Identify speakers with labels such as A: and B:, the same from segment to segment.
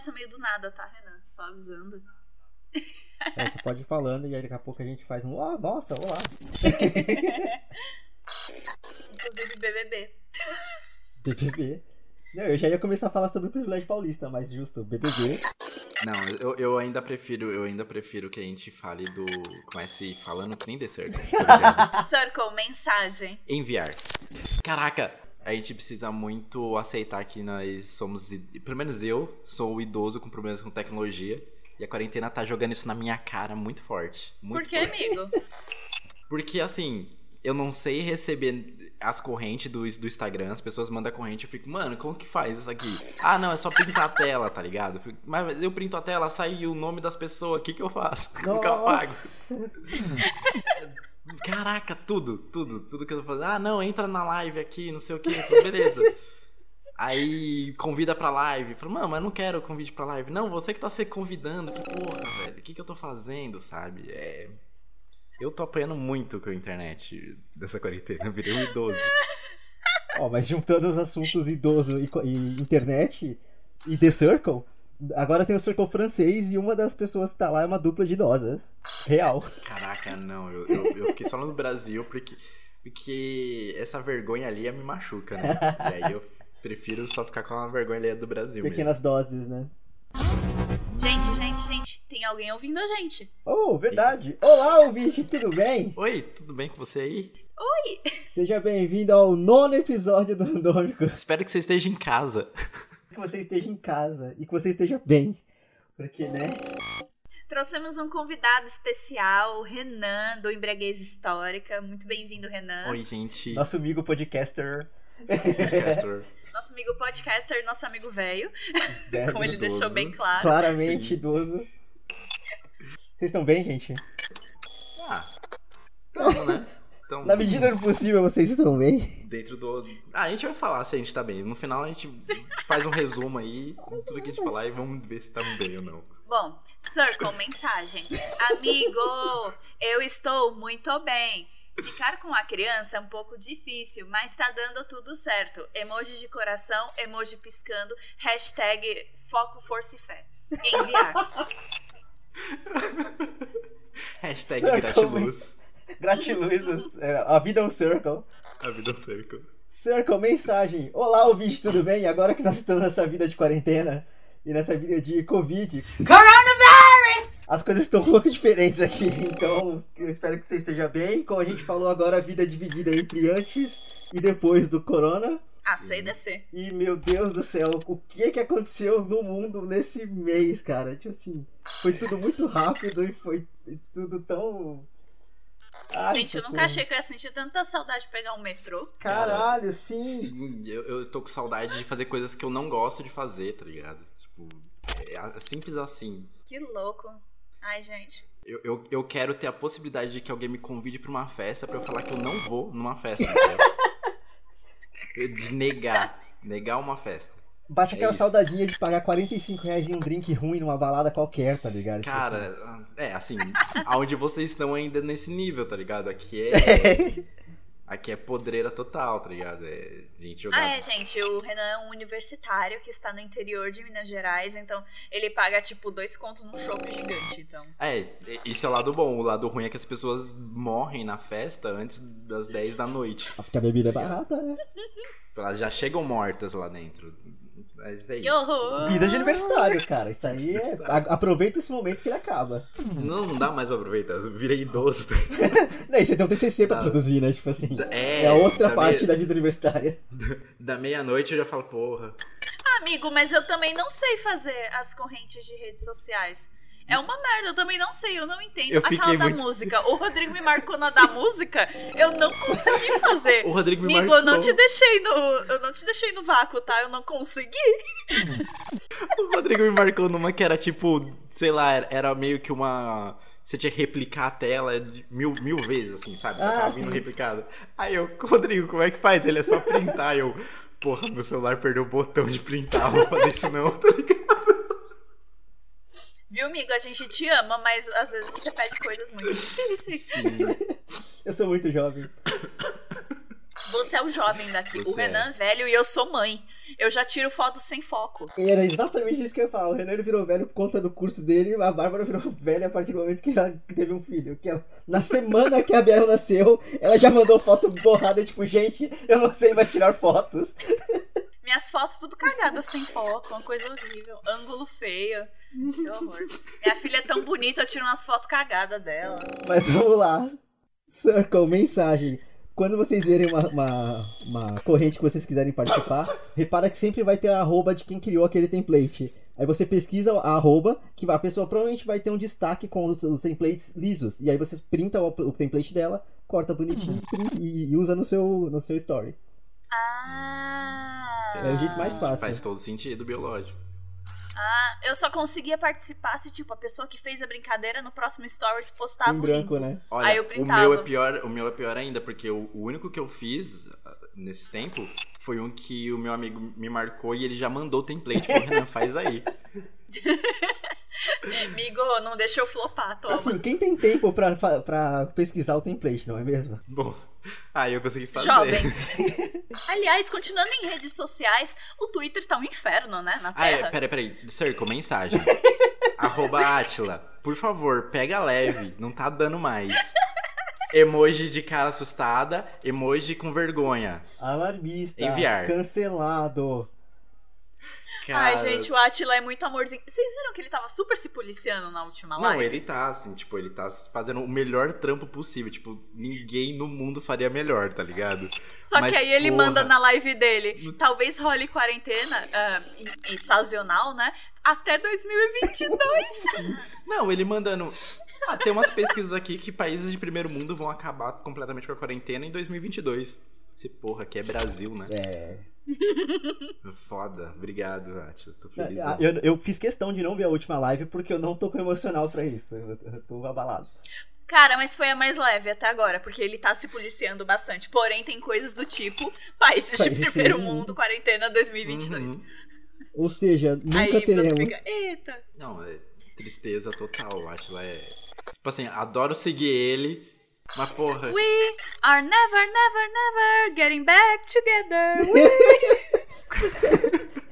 A: começa meio do nada, tá, Renan? Só avisando.
B: É, você pode ir falando e aí daqui a pouco a gente faz um. Oh, nossa, olá.
A: Inclusive BBB.
B: BBB. Não, eu já ia começar a falar sobre o privilégio paulista, mas justo, BBB.
C: Não, eu, eu ainda prefiro, eu ainda prefiro que a gente fale do. Comece falando que nem dê certo.
A: Circle, mensagem.
C: Enviar. Caraca, a gente precisa muito aceitar que nós somos. Pelo menos eu sou o idoso com problemas com tecnologia. E a quarentena tá jogando isso na minha cara muito forte. Muito
A: Por que,
C: forte.
A: amigo?
C: Porque assim, eu não sei receber as correntes do, do Instagram, as pessoas mandam a corrente, eu fico, mano, como que faz isso aqui? Ah, não, é só printar a tela, tá ligado? Mas eu printo a tela, sai o nome das pessoas, o que que eu faço? Como que eu apago? Caraca, tudo, tudo, tudo que eu tô fazendo. Ah, não, entra na live aqui, não sei o que, beleza. Aí convida pra live. Fala, mano, mas não quero convite pra live. Não, você que tá se convidando. Que porra, velho. O que, que eu tô fazendo, sabe? É. Eu tô apanhando muito com a internet dessa quarentena. Eu virei um idoso.
B: Ó, mas juntando os assuntos idoso e, e internet e The Circle, agora tem o Circle francês e uma das pessoas que tá lá é uma dupla de idosas. Real.
C: Caraca, não. Eu, eu, eu fiquei só no Brasil porque, porque essa vergonha ali me machuca, né? E aí eu prefiro só ficar com a vergonha ali do Brasil mesmo.
B: Pequenas doses, né?
A: Gente, gente, gente, tem alguém ouvindo a gente.
B: Oh, verdade. Olá, ouvinte, tudo bem?
C: Oi, tudo bem com você aí?
B: Seja bem-vindo ao nono episódio do Randômicos.
C: Espero que você esteja em casa.
B: Que você esteja em casa e que você esteja bem. Porque, né?
A: Trouxemos um convidado especial, o Renan, do Embriaguez Histórica. Muito bem-vindo, Renan.
C: Oi, gente.
B: Nosso amigo podcaster.
C: Castor.
A: Nosso amigo podcaster, nosso amigo velho,
B: velho,
A: como ele
C: idoso.
A: deixou bem claro.
B: Claramente
C: Sim.
B: idoso. Vocês estão bem, gente?
C: Ah, tamo, né? Então,
B: Na medida do possível, vocês estão bem?
C: dentro do. Ah, a gente vai falar se a gente tá bem. No final a gente faz um resumo aí, tudo que a gente falar e vamos ver se tá bem ou não.
A: Bom, Circle, mensagem. Amigo, eu estou muito bem. Ficar com a criança é um pouco difícil, mas tá dando tudo certo. Emoji de coração, emoji piscando, hashtag foco, força e fé. Enviar.
C: Hashtag
B: Circle,
C: gratiluz.
B: Gratiluz, é, a vida é um circle.
C: A vida cerca.
B: Circle, mensagem. Olá, ouvinte, tudo bem? Agora que nós estamos nessa vida de quarentena e nessa vida de Covid. Coronavirus! As coisas estão um pouco diferentes aqui, então eu espero que você esteja bem. Como a gente falou agora, a vida é dividida entre antes e depois do corona.
A: A, C e DC.
B: E meu Deus do céu, o que que aconteceu no mundo nesse mês, cara? Tipo assim, foi tudo muito rápido e foi tudo tão. Ai,
A: Gente, eu nunca achei que eu ia sentir tanta saudade de pegar um metrô.
B: Caralho, sim.
C: Sim, eu, eu tô com saudade de fazer coisas que eu não gosto de fazer, tá ligado? Tipo, é simples assim.
A: Que louco. Ai, gente.
C: Eu, eu, eu quero ter a possibilidade de que alguém me convide pra uma festa pra eu falar que eu não vou numa festa. entendeu? de negar. Negar uma festa.
B: Bate
C: É
B: aquela
C: isso.
B: saudadinha de pagar 45 reais em um drink ruim numa balada qualquer, tá ligado? Tipo assim.
C: Cara, é assim, aonde vocês estão ainda nesse nível, tá ligado? Aqui é. Aqui é podreira total, tá ligado? É gente jogar.
A: Ah, é, gente, o Renan é um universitário que está no interior de Minas Gerais, então ele paga, tipo, dois contos num shopping gigante, então.
C: É, isso é o lado bom. O lado ruim é que as pessoas morrem na festa antes das 10 da noite.
B: Porque a bebida é barata, né?
C: Elas já chegam mortas lá dentro. Mas é
A: Que
C: isso.
A: horror!
B: Vida de universitário, cara. Isso aí é. a- Aproveita esse momento que ele acaba.
C: Não, não dá mais pra aproveitar. Eu virei idoso.
B: Daí você tem um TCC pra
C: Não.
B: produzir, né? Tipo assim.
C: É,
B: É a outra
C: da
B: parte
C: meia-
B: da vida universitária.
C: Da meia-noite eu já falo, porra.
A: Amigo, mas eu também não sei fazer as correntes de redes sociais. É uma merda, eu também não sei, eu não entendo.
C: Eu
A: Aquela da
C: muito-
A: música. O Rodrigo me marcou na da música, eu não consegui fazer.
C: O Rodrigo me marcou.
A: eu não te deixei no. Eu não te deixei no vácuo, tá? Eu não consegui.
C: O Rodrigo me marcou numa que era tipo, sei lá, era- meio que uma. Você tinha que replicar a tela mil, mil vezes, assim, sabe?
B: Ah,
C: tava vindo
B: sim.
C: replicado. Aí eu, Rodrigo, como é que faz? Ele é só printar. Eu, porra, meu celular perdeu o botão de printar, vou fazer isso não, tá ligado?
A: Viu, amigo? A gente te ama, mas às vezes você pede coisas muito difíceis.
C: Sim.
B: Eu sou muito jovem.
A: Você é o jovem daqui.
C: Você
A: o Renan é velho e eu sou mãe. Eu já tiro fotos sem foco.
B: Era exatamente isso que eu ia falar. O Renan virou velho por conta do curso dele, a Bárbara virou velha a partir do momento que ela teve um filho. Que ela, na semana que a Biel nasceu, ela já mandou foto borrada, tipo, gente, eu não sei mais tirar fotos.
A: Minhas fotos tudo cagadas sem foco, uma coisa horrível. Ângulo feio. Que horror. Minha filha é tão bonita, eu tiro umas fotos cagadas dela.
B: Mas vamos lá. Circle, mensagem. Quando vocês verem uma, uma, uma corrente que vocês quiserem participar, repara que sempre vai ter a arroba de quem criou aquele template. Aí você pesquisa a arroba, que a pessoa provavelmente vai ter um destaque com os, os templates lisos. E aí você printa o, o template dela, corta bonitinho e, e usa no seu, no seu story.
A: Ah.
B: É o jeito mais fácil.
C: Faz todo sentido biológico.
A: Ah, eu só conseguia participar se, tipo, a pessoa que fez a brincadeira no próximo Stories postava
B: Em
A: o
B: branco,
A: link.
B: né?
C: Olha,
A: Aí eu
C: o
A: printava.
C: meu é pior, o meu é pior ainda, porque o, o único que eu fiz ah, nesse tempo foi um que o meu amigo me marcou e ele já mandou o template. Falou, Renan, faz aí.
A: Amigo, não deixa eu flopar, toma.
B: Assim, quem tem tempo pra, pra pesquisar o template, não é mesmo?
C: Bom, aí eu consegui fazer.
A: Jovens. Aliás, continuando em redes sociais, o Twitter tá um inferno, né? Na
C: Ah,
A: Terra.
C: é, peraí, peraí. Circo, mensagem. Arroba Atila. Por favor, pega leve. Não tá dando mais. Emoji de cara assustada. Emoji com vergonha.
B: Alarmista.
C: Enviar.
B: Cancelado.
A: Ai,
C: Cara,
A: gente, o Atila é muito amorzinho. Vocês viram que ele tava super se policiando na última live?
C: Não, ele tá assim, tipo, ele tá fazendo o melhor trampo possível. Tipo, ninguém no mundo faria melhor, tá ligado?
A: Só
C: Mas,
A: que aí ele
C: porra.
A: manda na live dele. Talvez role quarentena ah, e- e sazonal, né? Até 2022.
C: Não, ele mandando. Ah, tem umas pesquisas aqui que países de primeiro mundo vão acabar completamente com a quarentena em 2022. Esse porra aqui é Brasil, né?
B: É.
C: Foda. Obrigado, Atila. Tô feliz.
B: Ah, Eu, eu fiz questão de não ver a última live porque eu não tô com emocional pra isso. Eu, eu tô abalado.
A: Cara, mas foi a mais leve até agora, porque ele tá se policiando bastante. Porém, tem coisas do tipo países de primeiro mundo, quarentena 2022.
C: Uhum.
B: Ou seja, nunca
A: Aí
B: teremos.
A: fica, eita.
C: Não, é tristeza total. Atila é. Tipo assim, adoro seguir ele, mas porra.
A: We are never, never, never getting back together. We...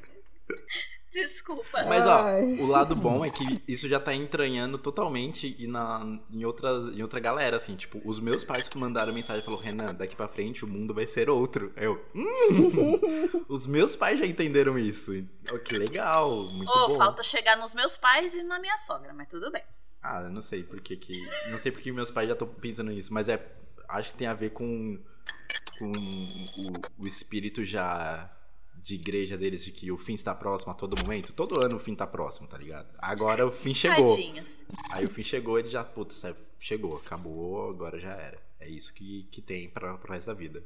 A: Desculpa.
C: Mas ó,
B: Ai.
C: o lado bom é que isso já tá entranhando totalmente e na, em, outras, em outra galera, assim, tipo, os meus pais mandaram mensagem e falaram, Renan, daqui pra frente o mundo vai ser outro. Aí Eu, hum, os meus pais já entenderam isso. Oh, que legal, muito
A: Ô,
C: bom.
A: falta chegar nos meus pais e na minha sogra, mas tudo bem.
C: Ah, eu não sei por que que... Não sei porque meus pais já estão pensando nisso, mas é... Acho que tem a ver com, com o, o espírito já de igreja deles de que o fim está próximo a todo momento. Todo ano o fim tá próximo, tá ligado? Agora o fim chegou.
A: Tadinhos.
C: Aí o fim chegou, ele já, putz, é, chegou, acabou, agora já era. É isso que, que tem pra, pro resto da vida.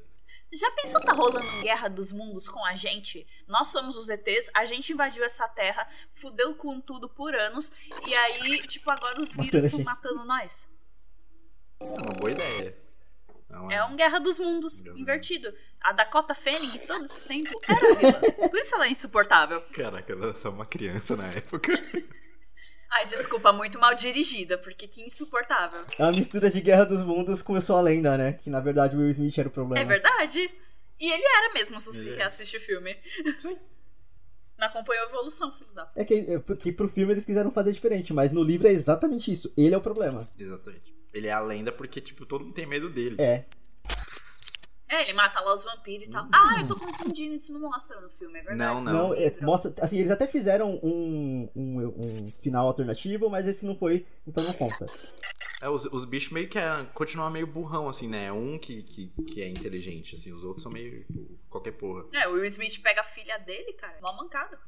A: Já pensou tá rolando guerra dos mundos com a gente? Nós somos os ETs, a gente invadiu essa terra, fudeu com tudo por anos, e aí, tipo, agora os vírus estão matando nós.
C: É uma boa ideia. Não
A: É um Guerra dos Mundos
C: Guerra.
A: invertido. A Dakota Fanning, todo esse tempo, era vilã. Por isso ela é insuportável.
C: Caraca, ela era só uma criança na época.
A: Ai, desculpa, muito mal dirigida, porque que insuportável.
B: É uma mistura de Guerra dos Mundos com Eu Sou a Lenda, né? Que na verdade o Will Smith era o problema.
A: É verdade. E ele era mesmo, se você
C: Ele é.
A: reassiste o filme.
C: Sim.
A: Não acompanhou a evolução, filho da.
B: É que, é que pro filme eles quiseram fazer diferente, mas no livro é exatamente isso. Ele é o problema.
C: Exatamente. Ele é a lenda porque, tipo, todo mundo tem medo dele.
B: É.
A: É, ele mata lá os vampiros e tal. Ah, eu tô confundindo, isso não mostra no filme, é verdade.
C: Não,
B: Não,
A: no
B: é, mostra, assim, eles até fizeram um, um, um final alternativo, mas esse não foi, então não conta.
C: É, os, os bichos meio que é, continuam meio burrão, assim, né? Um que, que, que é inteligente, assim, os outros são meio qualquer porra.
A: É, o Will Smith pega a filha dele, cara. Mó mancada.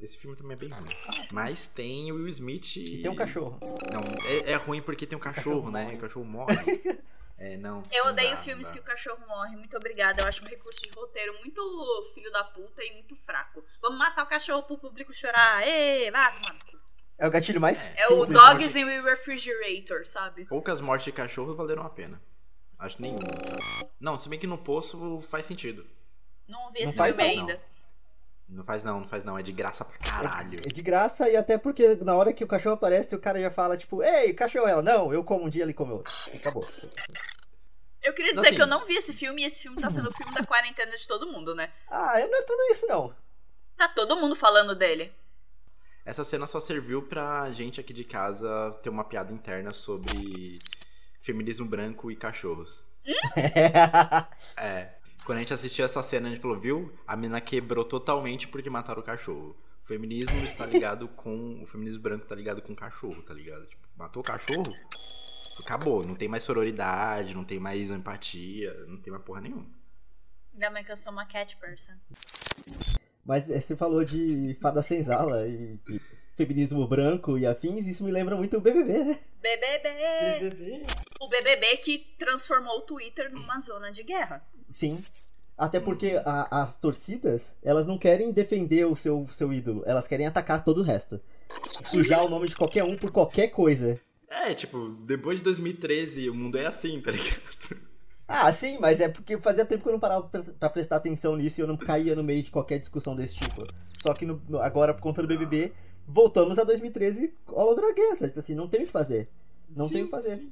C: Esse filme também é bem ruim. Mas tem o Will Smith.
B: E tem um cachorro.
C: Não, é, é ruim porque tem um cachorro, né? O cachorro morre. É, não.
A: Eu
C: não
A: odeio
C: dá,
A: filmes
C: não
A: que
C: dá.
A: o cachorro morre. Muito obrigada. Eu acho um recurso de roteiro muito filho da puta e muito fraco. Vamos matar o cachorro pro público chorar. Ê, vai, mano.
B: É o gatilho mais
A: É o
B: simples.
A: Dogs in the Refrigerator, sabe?
C: Poucas mortes de cachorro valeram a pena. Acho que nenhuma. Não, se bem que no poço faz sentido.
A: Não vi esse filme
C: não,
A: ainda.
C: Não faz não, não faz não. É de graça pra caralho.
B: É de graça e até porque na hora que o cachorro aparece, o cara já fala, tipo, ei, cachorro, ela, não, eu como um dia, ele come outro. E acabou.
A: Eu queria dizer
C: Assim-
A: que eu não vi esse filme e esse filme tá sendo o filme da quarentena de todo mundo, né?
B: Ah, não é tudo isso não.
A: Tá todo mundo falando dele.
C: Essa cena só serviu pra gente aqui de casa ter uma piada interna sobre feminismo branco e cachorros. é. Quando a gente assistiu essa cena, a gente falou, viu? A mina quebrou totalmente porque mataram o cachorro. O feminismo está ligado com. O feminismo branco tá ligado com o cachorro, tá ligado? Tipo, matou o cachorro? Acabou. Não tem mais sororidade, não tem mais empatia, não tem mais porra nenhuma.
A: Ainda bem que eu sou uma cat person.
B: Mas é, você falou de fada senzala e, e feminismo branco e afins, isso me lembra muito o BBB, né?
A: BBB!
B: BBB.
A: O BBB que transformou o Twitter numa zona de guerra.
B: Sim. Até porque a- as torcidas, elas não querem defender o seu, seu ídolo, elas querem atacar todo o resto. Sujar o nome de qualquer um por qualquer coisa.
C: É, tipo, depois de 2013, o mundo é assim, tá ligado?
B: Ah, sim, mas é porque fazia tempo que eu não parava pra prestar atenção nisso e eu não caía no meio de qualquer discussão desse tipo. Só que no- agora, por conta do BBB, voltamos a 2013 all over again? Tipo assim, não tem o que fazer. Não tem o que fazer.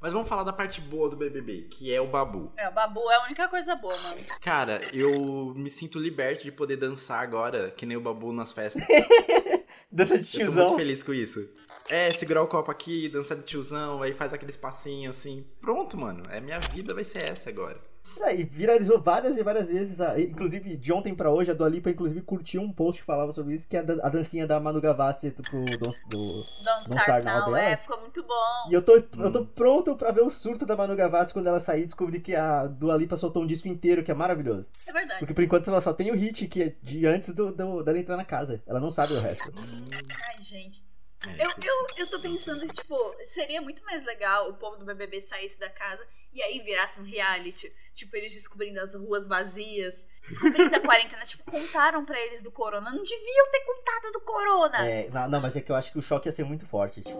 C: Mas vamos falar da parte boa do BBB, que é o Babu.
A: É, o Babu é a única coisa boa, mano.
C: Cara, eu me sinto liberto de poder dançar agora, que nem o Babu nas festas.
B: Dança de
C: Eu tô
B: tiozão.
C: muito feliz com isso. É, segurar o copo aqui, dançar de tiozão, aí faz aquele espacinho assim. Pronto, mano. É minha vida vai ser essa agora.
B: É, e viralizou várias e várias vezes. inclusive, de ontem pra hoje, a Dua Lipa, inclusive, curtiu um post que falava sobre isso, que é a, dan- a dancinha da Manu Gavassi pro Don, do...
A: Don't
B: Don't
A: Start
B: Now dela?
A: é, ficou muito bom.
B: E eu tô, eu tô pronto pra ver o surto da Manu Gavassi quando ela sair e descobrir que a Dua Lipa soltou um disco inteiro, que é maravilhoso.
A: É verdade.
B: Porque por enquanto ela só tem o hit que é de antes do, do- dela entrar na casa. Ela não sabe o resto.
A: Ai, gente.
C: É,
A: Eu, eu, eu tô pensando que, tipo, seria muito mais legal o povo do BBB saísse da casa e aí virasse um reality. Tipo, eles descobrindo as ruas vazias, descobrindo a quarentena. Tipo, contaram pra eles do corona. Não deviam ter contado do corona.
B: É, não, mas é que eu acho que o choque ia ser muito forte. Tipo,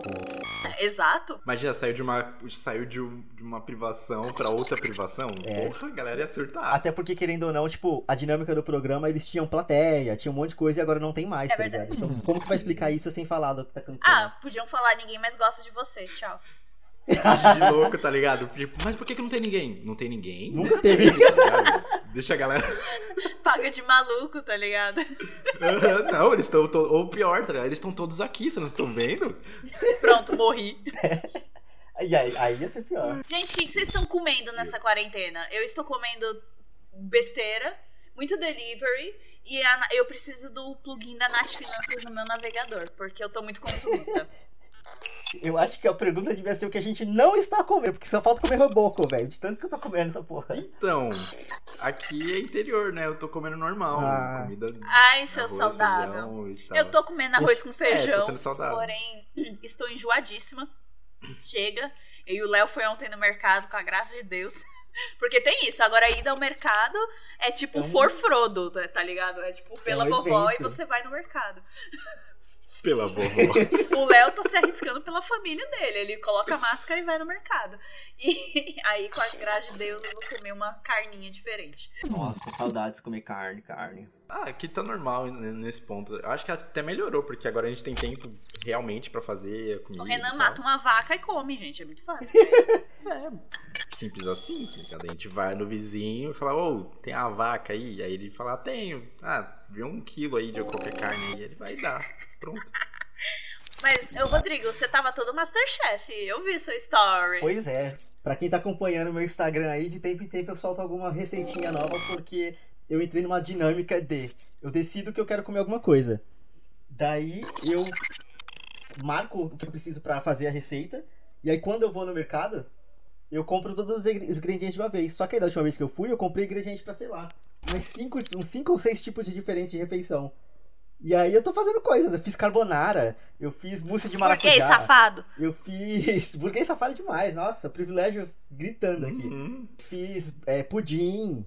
A: Exato.
C: Imagina, saiu de uma, saiu de, um- de uma privação pra outra privação.
B: É.
C: Porra, a galera ia surtar.
B: até porque, querendo ou não, tipo, a dinâmica do programa, eles tinham plateia, tinha um monte de coisa e agora não tem mais,
A: É
B: tá ligado?
A: verdade.
B: Então, como que vai explicar isso sem falar do que tá acontecendo?
A: Ah, podiam falar, ninguém mais gosta de você. Tchau.
C: De louco, tá ligado? Tipo, mas por que, que não tem ninguém? Não tem ninguém?
B: Nunca teve.
C: Tá ligado? Deixa a galera.
A: Paga de maluco, tá ligado?
C: não, eles estão. Ou pior, tá ligado? Eles estão todos aqui, vocês não estão vendo?
A: Pronto, morri.
B: E aí, aí ia ser pior.
A: Gente, o que, que vocês estão comendo nessa quarentena? Eu estou comendo besteira, muito delivery. E a- eu preciso do plugin da Nath Finanças no meu navegador, porque eu tô muito consumista.
B: Eu acho que a pergunta devia ser o que a gente não está comendo, porque só falta comer reboco, velho. De tanto que eu tô comendo essa porra.
C: Então, aqui é interior, né? Eu tô comendo normal.
B: Ah.
C: Comida.
A: Ai, seu
C: arroz,
A: saudável. Eu tô comendo arroz com
C: É,
A: feijão,
C: tô sendo saudável.
A: porém estou enjoadíssima. Chega. Eu e o Léo foi ontem no mercado, com a graça de Deus. Porque tem isso, agora a ida ao mercado é tipo
B: É um-
A: for Frodo, tá- ligado? É tipo pela
B: um
A: vovó e você vai no mercado.
C: Pela vovó.
A: O Léo tá se arriscando pela família dele. Ele coloca a máscara e vai no mercado. E aí, com a graça de Deus, eu vou comer uma carninha diferente.
B: Nossa, saudades de comer carne, carne.
C: Ah, aqui tá normal nesse ponto. Eu acho que até melhorou, porque agora a gente tem tempo realmente pra fazer a comida.
A: O Renan mata uma vaca e come, gente. É muito fácil.
C: Simples assim, tá? A gente vai no vizinho e fala, ô, tem a vaca aí? Aí ele fala, ah, tenho. Ah, vê um quilo aí de qualquer carne aí. Ele vai dar. Pronto.
A: Mas, Rodrigo, você tava todo Masterchef. Eu vi seu stories.
B: Pois é. Pra quem tá acompanhando o meu Instagram aí, de tempo em tempo eu solto alguma receitinha nova, porque eu entrei numa dinâmica de eu decido que eu quero comer alguma coisa. Daí eu marco o que eu preciso pra fazer a receita. E aí quando eu vou no mercado, eu compro todos os ingre- os ingredientes de uma vez. Só que aí da última vez que eu fui, eu comprei ingrediente pra, sei lá, uns 5 uns cinco ou 6 tipos de diferentes de refeição. E aí eu tô fazendo coisas. Eu fiz carbonara, eu fiz mousse de maracujá.
A: Que, safado?
B: Eu fiz. Burguês safado demais, nossa, privilégio gritando aqui.
C: Uhum.
B: Fiz é, pudim.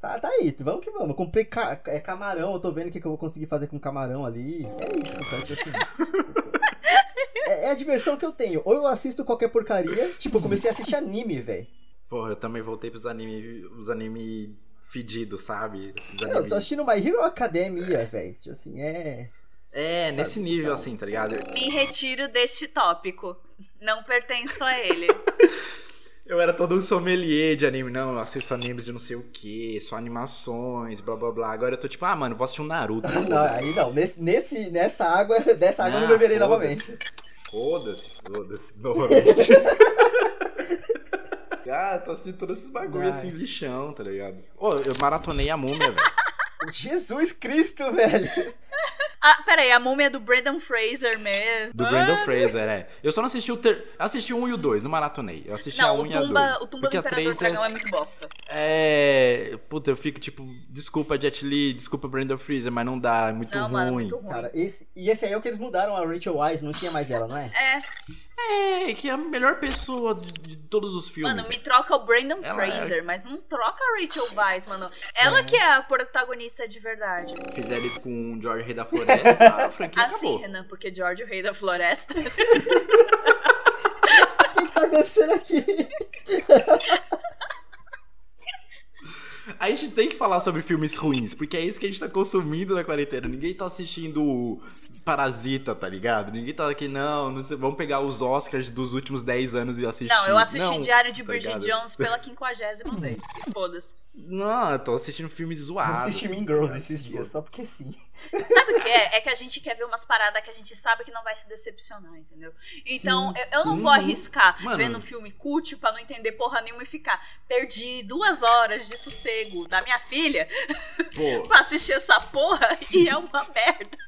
B: Tá, tá aí, vamos que vamos. Eu comprei ca- é, camarão, eu tô vendo o que, que eu vou conseguir fazer com camarão ali. É isso, sabe? Assim, é, é a diversão que eu tenho. Ou eu assisto qualquer porcaria, tipo, eu comecei a assistir anime, velho.
C: Porra, eu também voltei pros anime, os anime fedidos, sabe? Esses
B: Eu tô assistindo My Hero Academia, velho. Tipo Assim, é.
C: É, nesse nível assim, tá ligado?
A: Me retiro deste tópico. Não pertenço a ele.
C: Eu era todo um sommelier de anime. Não, eu assisto animes de não sei o que, só animações, blá blá blá. Agora eu tô tipo, ah, mano, vou assistir um Naruto.
B: Não, aí não. Nesse, nesse, nessa água, dessa água eu não beberei novamente.
C: Foda-se, foda-se, novamente. Ah, tô assistindo todos esses bagulho assim, lixão, tá ligado? Ô, eu maratonei a múmia, velho.
B: Jesus Cristo, velho.
A: Ah, peraí, a múmia é do Brandon Fraser mesmo.
C: Do Brandon ah, Fraser, é. Eu só não assisti o ter... assisti o 1 e o 2, não maratonei. Eu assisti
A: não,
C: a 1
A: e
C: a 2.
A: O Tumba do Imperador Dragão é... é muito bosta.
C: É... Puta, eu fico tipo, desculpa Jet Li, desculpa Brandon Fraser, mas não dá, é muito,
A: não,
C: ruim.
A: Mano, muito ruim.
B: Cara, esse... e esse aí é o que eles mudaram, a Rachel Wise, não tinha mais ela, não é?
A: É.
C: É, que é a melhor pessoa de, de todos os filmes.
A: Mano, me troca o Brandon ela é Fraser, é... mas não troca a Rachel Weisz, mano. Ela é. que é a protagonista de verdade.
C: Fizeram isso com o George Rei da Floresta, a franquia
A: assim,
C: acabou.
A: Renan, porque George o Rei da Floresta... O
B: que, que tá acontecendo aqui?
C: A gente tem que falar sobre filmes ruins, porque é isso que a gente tá consumindo na quarentena. Ninguém tá assistindo Parasita, tá ligado? Ninguém tá aqui, não, não sei, vamos pegar os Oscars dos últimos 10 anos e assistir.
A: Não, eu assisti não, Diário de tá Bridget? Jones pela quinquagésima vez. Foda-se.
C: Não, eu tô assistindo filmes zoados.
B: Eu assisti Mean Girls esses dias, só porque sim.
A: Sabe o que é? É que a gente quer ver umas paradas que a gente sabe que não vai se decepcionar, entendeu? Então, eu, eu, não vou arriscar Mano. vendo um filme cult pra não entender porra nenhuma e ficar. Perdi duas horas de sossego da minha filha pra assistir essa porra Sim. e é uma merda.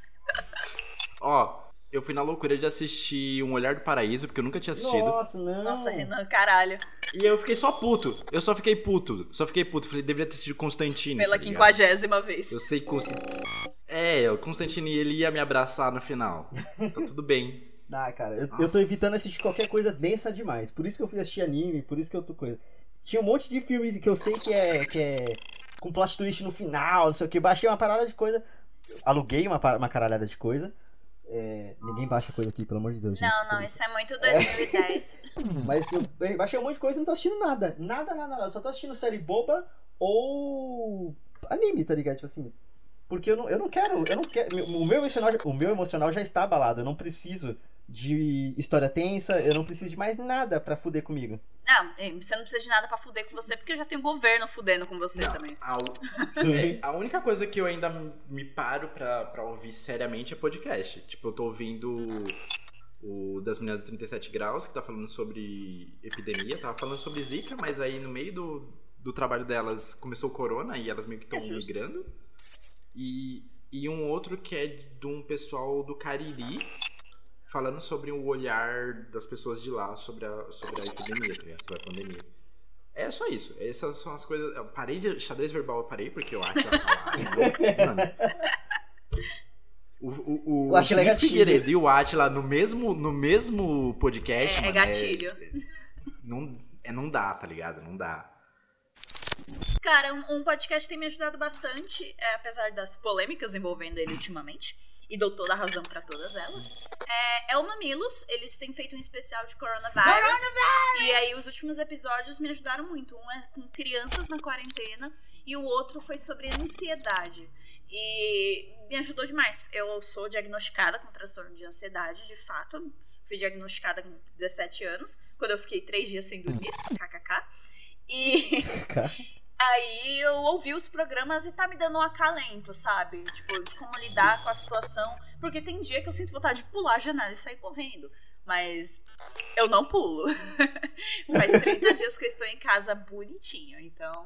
C: Ó, eu fui na loucura de assistir Um Olhar do Paraíso, porque eu nunca tinha assistido.
B: Nossa, não.
A: Nossa, Renan, caralho.
C: E eu fiquei só puto. Eu só fiquei puto. Só fiquei puto. Falei, deveria ter sido Constantine.
A: Pela tá quinquagésima vez.
C: Eu sei que Constantine. É, o Constantine ele ia me abraçar no final. Tá tudo bem.
B: Ah, cara, eu, eu tô evitando assistir qualquer coisa densa demais. Por isso que eu fui assistir anime, por isso que eu tô coisa. Tinha um monte de filmes que eu sei que é, que é com plot twist no final, não sei o que. Baixei uma parada de coisa. Aluguei uma, uma caralhada de coisa. É, ninguém baixa coisa aqui, pelo amor de Deus.
A: Gente, não, não, isso é muito 2010.
B: É. Mas eu baixei um monte de coisa e não tô assistindo nada. Nada, nada, nada. Só tô assistindo série boba ou anime, tá ligado? Tipo assim. Porque eu não, eu não quero. Eu não quero. O meu, emocional, o meu emocional já está abalado. Eu não preciso de história tensa, eu não preciso de mais nada para fuder comigo.
A: Não, você não precisa de nada para fuder com você, porque já tem o governo fudendo com você não, também.
C: A, é, a, única coisa que eu ainda me paro pra, pra ouvir seriamente é podcast. Tipo, eu tô ouvindo o das meninas de 37 graus, que tá falando sobre epidemia, tava falando sobre zika, mas aí no meio do, do trabalho delas começou o corona e elas meio que estão é migrando. E, e um outro que é de um pessoal do Cariri, falando sobre o olhar das pessoas de lá sobre a, sobre a epidemia, tá sobre a pandemia. É só isso. Essas são as coisas. Eu parei de xadrez verbal, eu parei porque eu acho Mano. O, o, o,
B: o Atila é Figueiredo
C: e o Atila no mesmo, no mesmo podcast.
A: É, é gatilho.
C: É, não, é, não dá, tá ligado? Não dá.
A: Cara, um, um podcast tem me ajudado bastante, é, apesar das polêmicas envolvendo ele ultimamente e dou toda a razão para todas elas. É, é o Mamilos, eles têm feito um especial de coronavírus. Coronavirus! E aí os últimos episódios me ajudaram muito. Um é com crianças na quarentena e o outro foi sobre ansiedade. E me ajudou demais. Eu sou diagnosticada com transtorno de ansiedade, de fato. Fui diagnosticada com 17 anos, quando eu fiquei três dias sem dormir, kkk. E. Aí eu ouvi os programas e tá me dando um acalento, sabe? Tipo, de como lidar com a situação. Porque tem dia que eu sinto vontade de pular a janela e sair correndo. Mas eu não pulo. Faz 30 dias que eu estou em casa bonitinho, então.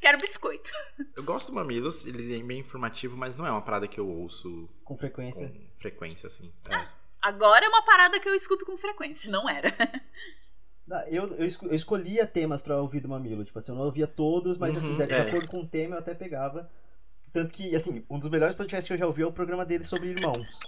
A: Quero biscoito.
C: Eu gosto do Mamilos, ele é bem informativo, mas não é uma parada que eu ouço.
B: Com frequência?
C: Com frequência, assim. É.
A: Ah, agora é uma parada que eu escuto com frequência, não era.
B: Eu, eu, eu escolhia temas para ouvir do Mamilo. Tipo assim, eu não ouvia todos, mas assim, uhum, assim, de é. acordo com o tema eu até pegava. Tanto que, assim, um dos melhores podcasts que eu já ouvi é o programa dele sobre irmãos.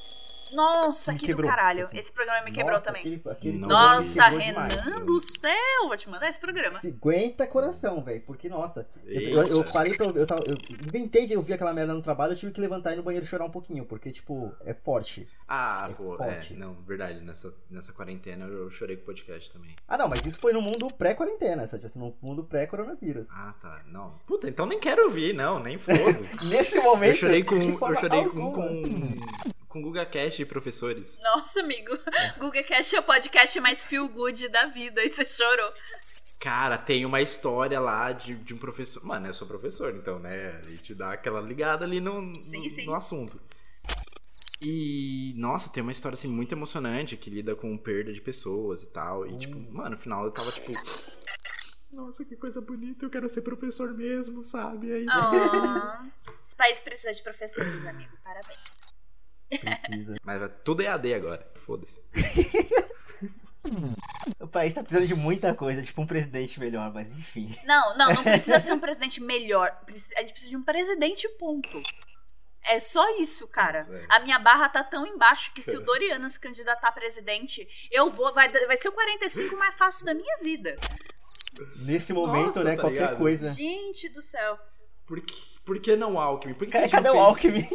A: Nossa, que quebrou, do caralho. Assim. Esse programa me quebrou Nossa, também. Aquele, aquele Nossa, Renan demais, do céu! Vou te mandar esse programa.
B: 50 coração, velho. Porque, nossa, eu, eu, eu, parei pra. Eu, tava, eu inventei de ouvir aquela merda no trabalho, eu tive que levantar e ir no banheiro chorar um pouquinho, porque, tipo, é forte.
C: Ah, é pô, é, forte. é. Não, verdade. Nessa, nessa quarentena eu chorei com o podcast também.
B: Ah, não, mas isso foi no mundo pré-quarentena, sabe? Assim, no mundo pré-coronavírus.
C: Ah, tá. Não. Puta, então nem quero ouvir, não, nem foda.
B: Nesse momento.
C: Eu chorei com. Eu chorei com, com com Guga Cash e professores.
A: Nossa, amigo. É. Guga Cash é o podcast mais feel good da vida e você chorou.
C: Cara, tem uma história lá de, de um professor. Mano, eu sou professor, então, né? A gente dá aquela ligada ali no,
A: Sim,
C: no,
A: sim.
C: no assunto. E, nossa, tem uma história, assim, muito emocionante que lida com perda de pessoas e tal. E, tipo, mano, no final eu tava, tipo. Nossa, que coisa bonita, eu quero ser professor mesmo, sabe? É isso.
A: Ah, esse país precisa de professores, amigo. Parabéns.
B: Precisa.
C: Mas tudo é AD agora, foda-se.
B: O país tá precisando de muita coisa, tipo um presidente melhor, mas enfim.
A: Não, não, não precisa ser um presidente melhor. A gente precisa de um presidente, ponto. É só isso, cara.
C: É.
A: A minha barra tá tão embaixo que se o Doriano se candidatar a presidente, eu vou. Vai, vai ser o 45 mais fácil da minha vida.
B: Nesse momento,
C: Nossa,
B: né,
C: tá
B: qualquer
C: ligado?
B: coisa.
A: Gente do céu.
C: Por que, por que não o Alckmin? Por que,
B: Cadê
C: não
B: o
C: fez...
B: Alckmin?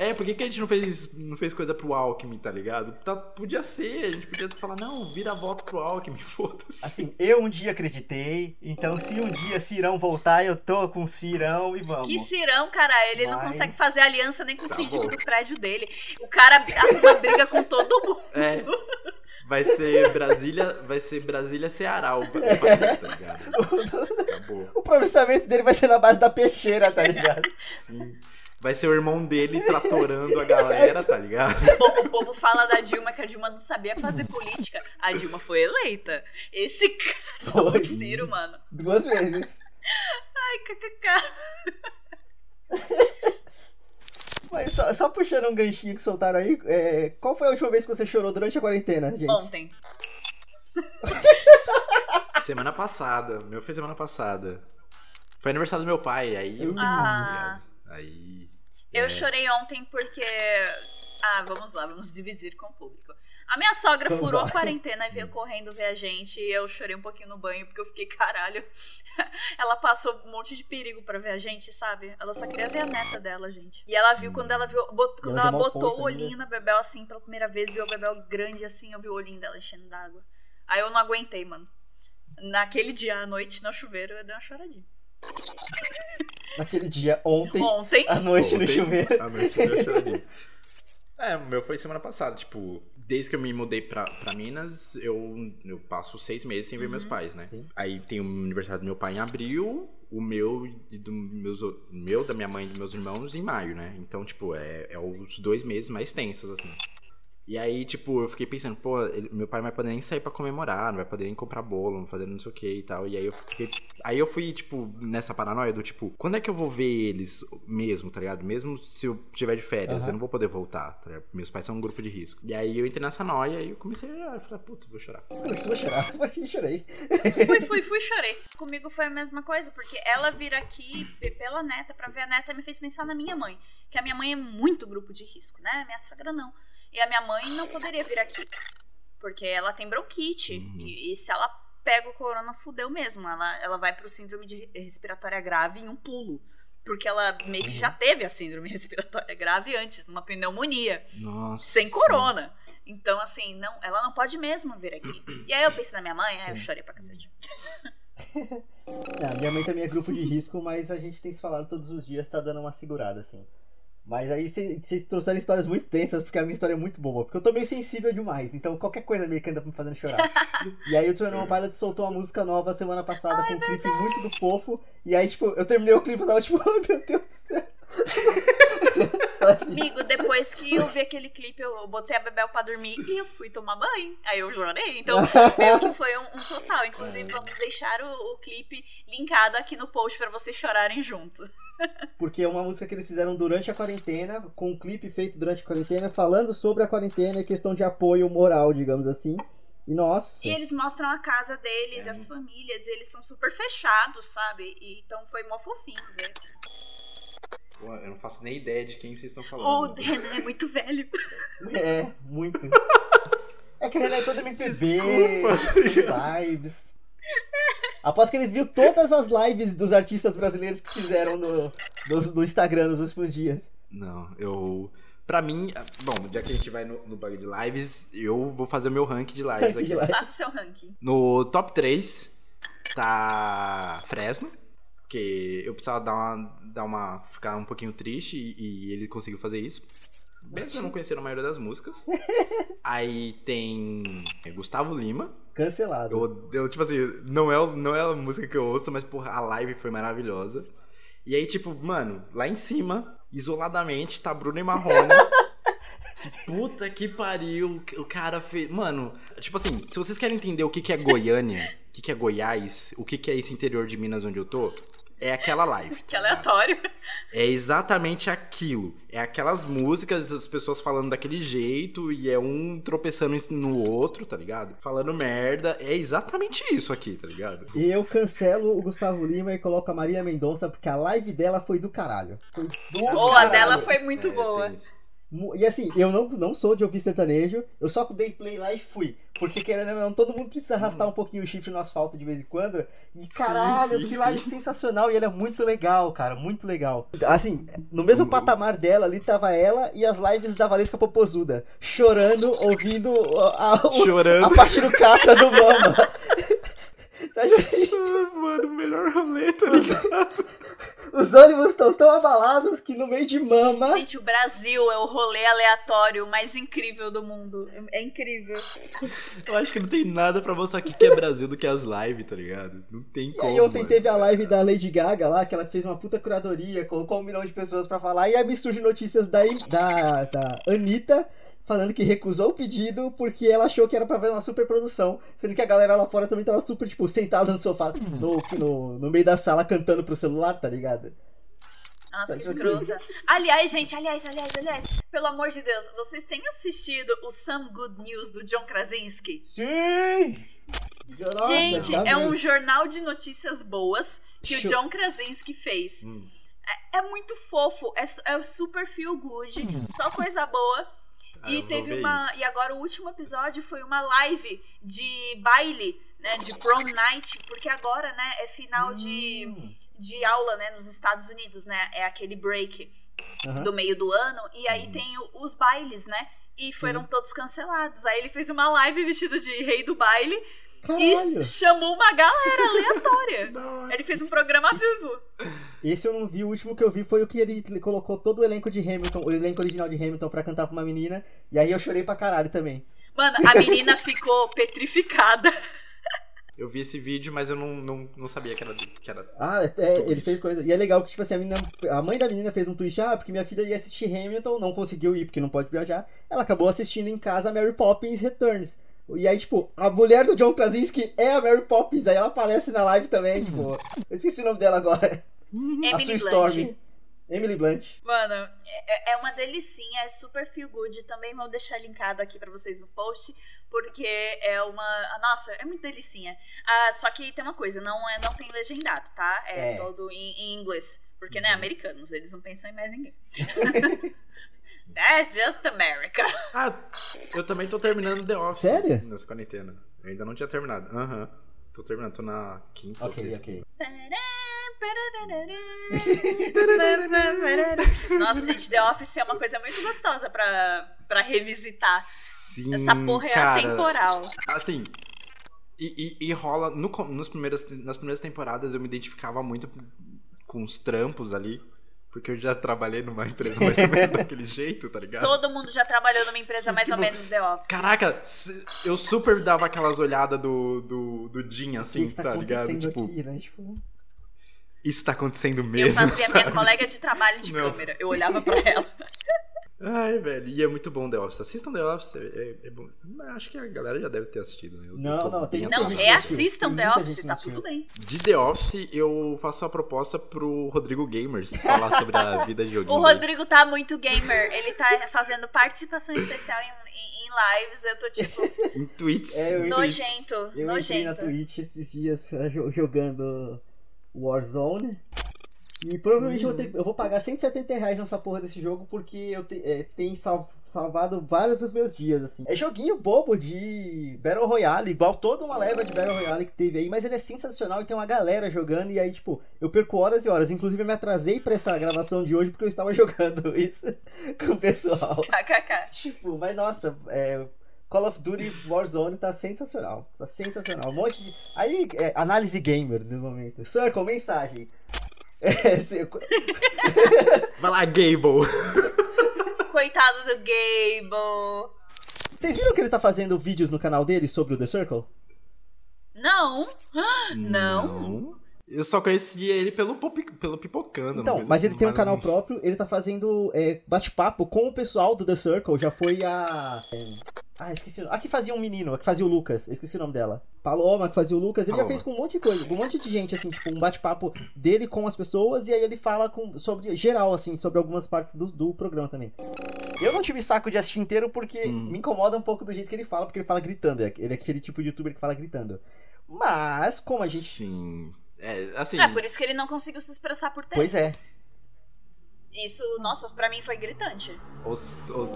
C: É, por que, que a gente não fez, não fez coisa pro Alckmin, tá ligado? Tá, podia ser, a gente podia falar, não, vira voto pro Alckmin, foda-se.
B: Assim, eu um dia acreditei, então se um dia Cirão voltar, eu tô com o Cirão e vamos.
A: Que cirão, cara. Ele não
B: Mas-
A: consegue fazer aliança nem com o
C: Tá
A: síndico
C: bom.
A: do prédio dele. O cara arruma briga com todo mundo.
C: É. Vai ser Brasília, vai ser Brasília Ceará o, o país, tá ligado? Acabou.
B: O processamento dele vai ser na base da peixeira, tá ligado?
C: Sim. Vai ser o irmão dele tratorando a galera, tá ligado?
A: O povo fala da Dilma que a Dilma não sabia fazer política. A Dilma foi eleita. Esse cara,
B: Foi.
A: o Ciro, mano.
B: Duas vezes.
A: Ai, kkk.
B: Mas só, só puxando um ganchinho que soltaram aí, é, qual foi a última vez que você chorou durante a quarentena, gente?
A: Ontem.
C: Semana passada, meu foi semana passada. Foi aniversário do meu pai, aí eu.
A: Ah.
C: Aí.
A: Eu
C: é,
A: chorei ontem porque. Ah, vamos lá, vamos dividir com o público. A minha sogra
B: Vamos
A: furou
B: lá.
A: a quarentena e veio correndo ver a gente. E eu chorei um pouquinho no banho porque eu fiquei, caralho. Ela passou um monte de perigo pra ver a gente, sabe? Ela só queria ver a neta dela, gente. E ela viu quando ela viu. quando
B: ela
A: botou o olhinho
B: ainda.
A: na Bebel assim pela primeira vez, viu a Bebel grande assim, eu vi o olhinho dela enchendo d'água. Aí eu não aguentei, mano. Naquele dia à noite, no chuveiro, eu dei uma choradinha.
B: Naquele dia, ontem,
A: Ontem.
B: à noite no
C: Ontem,
B: chuveiro.
C: À noite chorei. É, o meu foi semana passada, tipo, desde que eu me mudei pra, pra Minas, eu, eu passo seis meses sem ver meus pais, né?
B: Sim.
C: Aí tem o aniversário do meu pai em abril, o meu e do meus, o- meu, da minha mãe e dos meus irmãos em maio, né? Então, tipo, é, é os dois meses mais tensos, assim. E aí, tipo, eu fiquei pensando, pô, ele- meu pai não vai poder nem sair pra comemorar, não vai poder nem comprar bolo, não fazer não sei o que e tal. E aí eu fiquei. Aí eu fui, tipo, nessa paranoia do tipo, quando é que eu vou ver eles mesmo, tá ligado? Mesmo se eu tiver de férias,
B: Aham.
C: eu não vou poder voltar, tá ligado? Meus pais são um grupo de risco. E aí eu entrei nessa noia e eu comecei a eu falei, puta, vou chorar.
B: Putz, vou chorar. Foi, chorei.
A: Fui, fui, fui, chorei. Comigo foi a mesma coisa, porque ela vir aqui pela neta pra ver a neta me fez pensar na minha mãe. Que a minha mãe é muito grupo de risco, né? Minha sogra não. E a minha mãe não poderia vir aqui. Porque ela tem bronquite.
C: Uhum.
A: E, e se ela pega o corona, fudeu mesmo. Ela, ela vai pro síndrome de respiratória grave em um pulo. Porque ela meio que já teve a síndrome respiratória grave antes, uma pneumonia
C: Nossa.
A: sem corona. Então, assim, não, ela não pode mesmo vir aqui. E aí eu pensei na minha mãe, aí eu chorei pra cacete.
B: Ah, minha mãe também é grupo de risco, mas a gente tem se falado todos os dias, tá dando uma segurada, assim. Mas aí cê- vocês trouxeram histórias muito tensas, porque a minha história é muito boa. Porque eu tô meio sensível demais, então qualquer coisa meio que anda me fazendo chorar. e aí o Twenty One Pilot soltou uma música nova semana passada com um clipe muito do fofo. E aí, tipo, eu terminei o clipe e tava tipo, ai meu Deus do céu. Assim,
A: Amigo, depois que eu vi aquele clipe, eu botei a Bebel pra dormir e eu fui tomar banho. Aí eu chorei. Então, meio que foi um, um total. Inclusive, vamos deixar o, o clipe linkado aqui no post pra vocês chorarem junto.
B: Porque é uma música que eles fizeram durante a quarentena, com um clipe feito durante a quarentena, falando sobre a quarentena e questão de apoio moral, digamos assim. E nossa.
A: E eles mostram a casa deles,
C: É.
A: as famílias, e eles são super fechados, sabe? E, então foi mó fofinho ver.
C: Pô, eu não faço nem ideia de quem vocês estão
A: O
C: falando.
A: Renan é muito velho.
B: É, muito. É que o Renan é todo MPB,
C: Desculpa.
B: vibes. Após que ele viu todas as lives dos artistas brasileiros que fizeram no, no, no Instagram nos últimos dias.
C: Não, eu. Pra mim, bom, já que a gente vai no, no bug de lives, eu vou fazer o meu rank de lives
B: Ranking de
C: aqui.
B: lives.
A: Faça o seu ranking.
C: No top 3 tá Fresno, porque eu precisava dar uma, dar uma ficar um pouquinho triste e, e ele conseguiu fazer isso. mesmo eu não conhecendo a maioria das músicas. Aí tem Gustavo Lima.
B: Cancelado.
C: Eu, eu, tipo assim, não é, não é a música que eu ouço, mas, porra, a live foi maravilhosa. E aí, tipo, mano, lá em cima, isoladamente, tá Bruno e Marrone. que puta que pariu. O cara fez. Mano, tipo assim, se vocês querem entender o que, que é Goiânia, o que, que é Goiás, o que, que é esse interior de Minas onde eu tô, é aquela live.
A: Que aleatório.
C: É exatamente aquilo. É aquelas músicas, as pessoas falando daquele jeito e é um tropeçando no outro, tá ligado? Falando merda. É exatamente isso aqui, tá ligado?
B: E eu cancelo o Gustavo Lima e coloco a Maria Mendonça porque a live dela foi do caralho. Foi do
A: Ou a
B: caralho.
A: dela foi muito
C: É,
A: boa.
C: tem isso.
B: Mu- E assim, eu não, não sou de ouvir sertanejo, eu só dei play lá e fui. Porque querendo ou não, todo mundo precisa arrastar um pouquinho o chifre no asfalto de vez em quando. E caralho,
C: sim,
B: que live
C: sim.
B: sensacional. E ele é muito legal, cara, muito legal. Assim, no mesmo
C: Uhum.
B: patamar dela ali tava ela e as lives da Valesca Popozuda. Chorando, ouvindo a, a, o-
C: Chorando.
B: a parte do catra do Mama.
C: Ah, Mano, o melhor rolê, tá ligado?
B: Os ônibus estão tão abalados que no meio de mama.
A: Gente, o Brasil é o rolê aleatório mais incrível do mundo. É é incrível.
C: Eu acho que não tem nada pra mostrar aqui que é Brasil do que as lives, tá ligado? Não tem
B: E
C: como.
B: aí ontem
C: mano.
B: teve a live da Lady Gaga lá, que ela fez uma puta curadoria, colocou um milhão de pessoas pra falar, e aí me surgem notícias da, da, da Anitta falando que recusou o pedido porque ela achou que era pra ver uma super produção, sendo que a galera lá fora também tava super, tipo, sentada no sofá, no, no, no meio da sala cantando pro celular, tá ligado?
A: Nossa, que
B: Assim.
A: escrota. Aliás, gente, aliás, aliás, aliás, pelo amor de Deus, vocês têm assistido o Some Good News do John Krasinski?
B: Sim! Nossa,
A: Gente,
B: tá
A: é um jornal de notícias boas que o
B: Show.
A: John Krasinski fez.
C: Hum.
A: É, é muito fofo, é, é super feel good, só coisa boa.
C: Ah,
A: e teve uma.
C: isso.
A: E agora o último episódio foi uma live de baile, né? De prom night, porque agora, né, é final de,
B: Hum.
A: de aula, né, nos Estados Unidos, né? É aquele break do meio do ano, e
C: Uhum.
A: aí tem o- os bailes, né? E foram todos cancelados. Aí ele fez uma live vestido de rei do baile
B: Caralho!
A: e chamou uma galera aleatória. Ele fez um programa vivo.
B: Esse eu não vi, o último que eu vi foi o que ele colocou todo o elenco de Hamilton, o elenco original de Hamilton pra cantar pra uma menina, e aí eu chorei pra caralho também.
A: Mano, a menina ficou petrificada.
C: Eu vi esse vídeo, mas eu não, não, não sabia que era. Que era...
B: Ah, é, é, ele fez coisa. E é legal que, tipo assim, a, menina, a mãe da menina fez um tweet, ah, porque minha filha ia assistir Hamilton, não conseguiu ir porque não pode viajar. Ela acabou assistindo em casa Mary Poppins Returns. E aí, tipo, a mulher do John Krasinski é a Mary Poppins, aí ela aparece na live também, tipo. Eu esqueci o nome dela agora. a
A: Emily
B: Sue
A: Blunt.
B: Storm. Emily Blunt.
A: Mano, é, é uma delicinha, é super feel good. Também vou deixar linkado aqui pra vocês no post, porque é uma. Nossa, é muito delicinha. Ah, só que tem uma coisa, não, é, não tem legendado, tá? É,
B: É.
A: todo em, em inglês. Porque, né, americanos, eles não pensam em mais ninguém. That's just America.
C: Ah, eu também tô terminando The Office.
B: Sério?
C: Nessa quarentena. Eu ainda não tinha terminado. Aham. Tô terminando, tô na quinta
B: Ok,
C: sexta.
B: ok.
A: Nossa, gente, The Office é uma coisa muito gostosa pra, pra revisitar.
C: Sim,
A: Essa porra é
C: cara.
A: atemporal.
C: Assim, e, e- e rola. No, nos primeiras, nas primeiras temporadas eu me identificava muito com os trampos ali. Porque eu já trabalhei numa empresa mais ou menos daquele jeito, tá ligado?
A: Todo mundo já trabalhou numa empresa mais ou
C: Tipo,
A: menos The Office.
C: Caraca, eu super dava aquelas olhadas do, do, do Jim, assim,
B: que, que tá
C: tá ligado? Tipo,
B: aqui, né? Tipo,
C: isso tá acontecendo
A: Eu
C: mesmo.
A: fazia minha
C: sabe?
A: colega de trabalho de
C: Não.
A: câmera. Eu olhava pra ela.
C: Ai, velho, e é muito bom The Office. Assistam The Office, é, é- é bom. Acho que a galera já deve ter assistido, né? Eu
B: Não, não, tem
A: Não, reassistam The Office, tá tudo bem.
C: De The Office, eu faço a proposta pro Rodrigo Gamers falar sobre a vida de joguinho.
A: O Rodrigo tá muito gamer. Ele tá fazendo participação especial em, em- em lives. Eu tô tipo.
C: Em tweets.
B: É, eu
A: nojento.
B: Eu entrei na
A: nojento.
B: Twitch esses dias jo- jogando Warzone. E provavelmente eu, vou ter- eu vou pagar 170 reais nessa porra desse jogo porque eu te, eh, tem sal- salvado vários dos meus dias, assim. É joguinho bobo de Battle Royale, igual toda uma leva de Battle Royale que teve aí, mas ele é sensacional e tem uma galera jogando e aí, tipo, eu perco horas e horas. Inclusive eu me atrasei pra essa gravação de hoje porque eu estava jogando isso com o pessoal. Tipo, mas nossa, é, Call of Duty Warzone tá sensacional. Tá sensacional. Um monte de. Aí, é, análise gamer no momento. Circle, mensagem. É, se-
C: Vai lá, Gable.
A: coitado do Gable.
B: Vocês viram que ele tá fazendo vídeos no canal dele sobre o The Circle?
A: Não. Não.
C: Eu só conhecia ele pelo, pop- pelo Pipocando.
B: Então, mas ele tem um canal próprio, ele tá fazendo é, bate-papo com o pessoal do The Circle, já foi a... é, Ah, esqueci o nome. A que fazia um menino, a que fazia o Lucas, eu esqueci o nome dela. Paloma, que fazia o Lucas, ele já
C: Paloma.
B: fez com um monte de coisa, com um monte de gente, assim, tipo, um bate-papo dele com as pessoas, e aí ele fala com, sobre, geral, assim, sobre algumas partes do, do programa também. Eu não tive saco de assistir inteiro porque
C: Hum.
B: me incomoda um pouco do jeito que ele fala, porque ele fala gritando, ele é aquele tipo de youtuber que fala gritando. Mas, como a gente...
C: Sim. É, assim.
A: É por isso que ele não conseguiu se expressar por texto.
B: Pois é.
A: Isso, nossa, pra mim foi gritante.
C: Ou, ou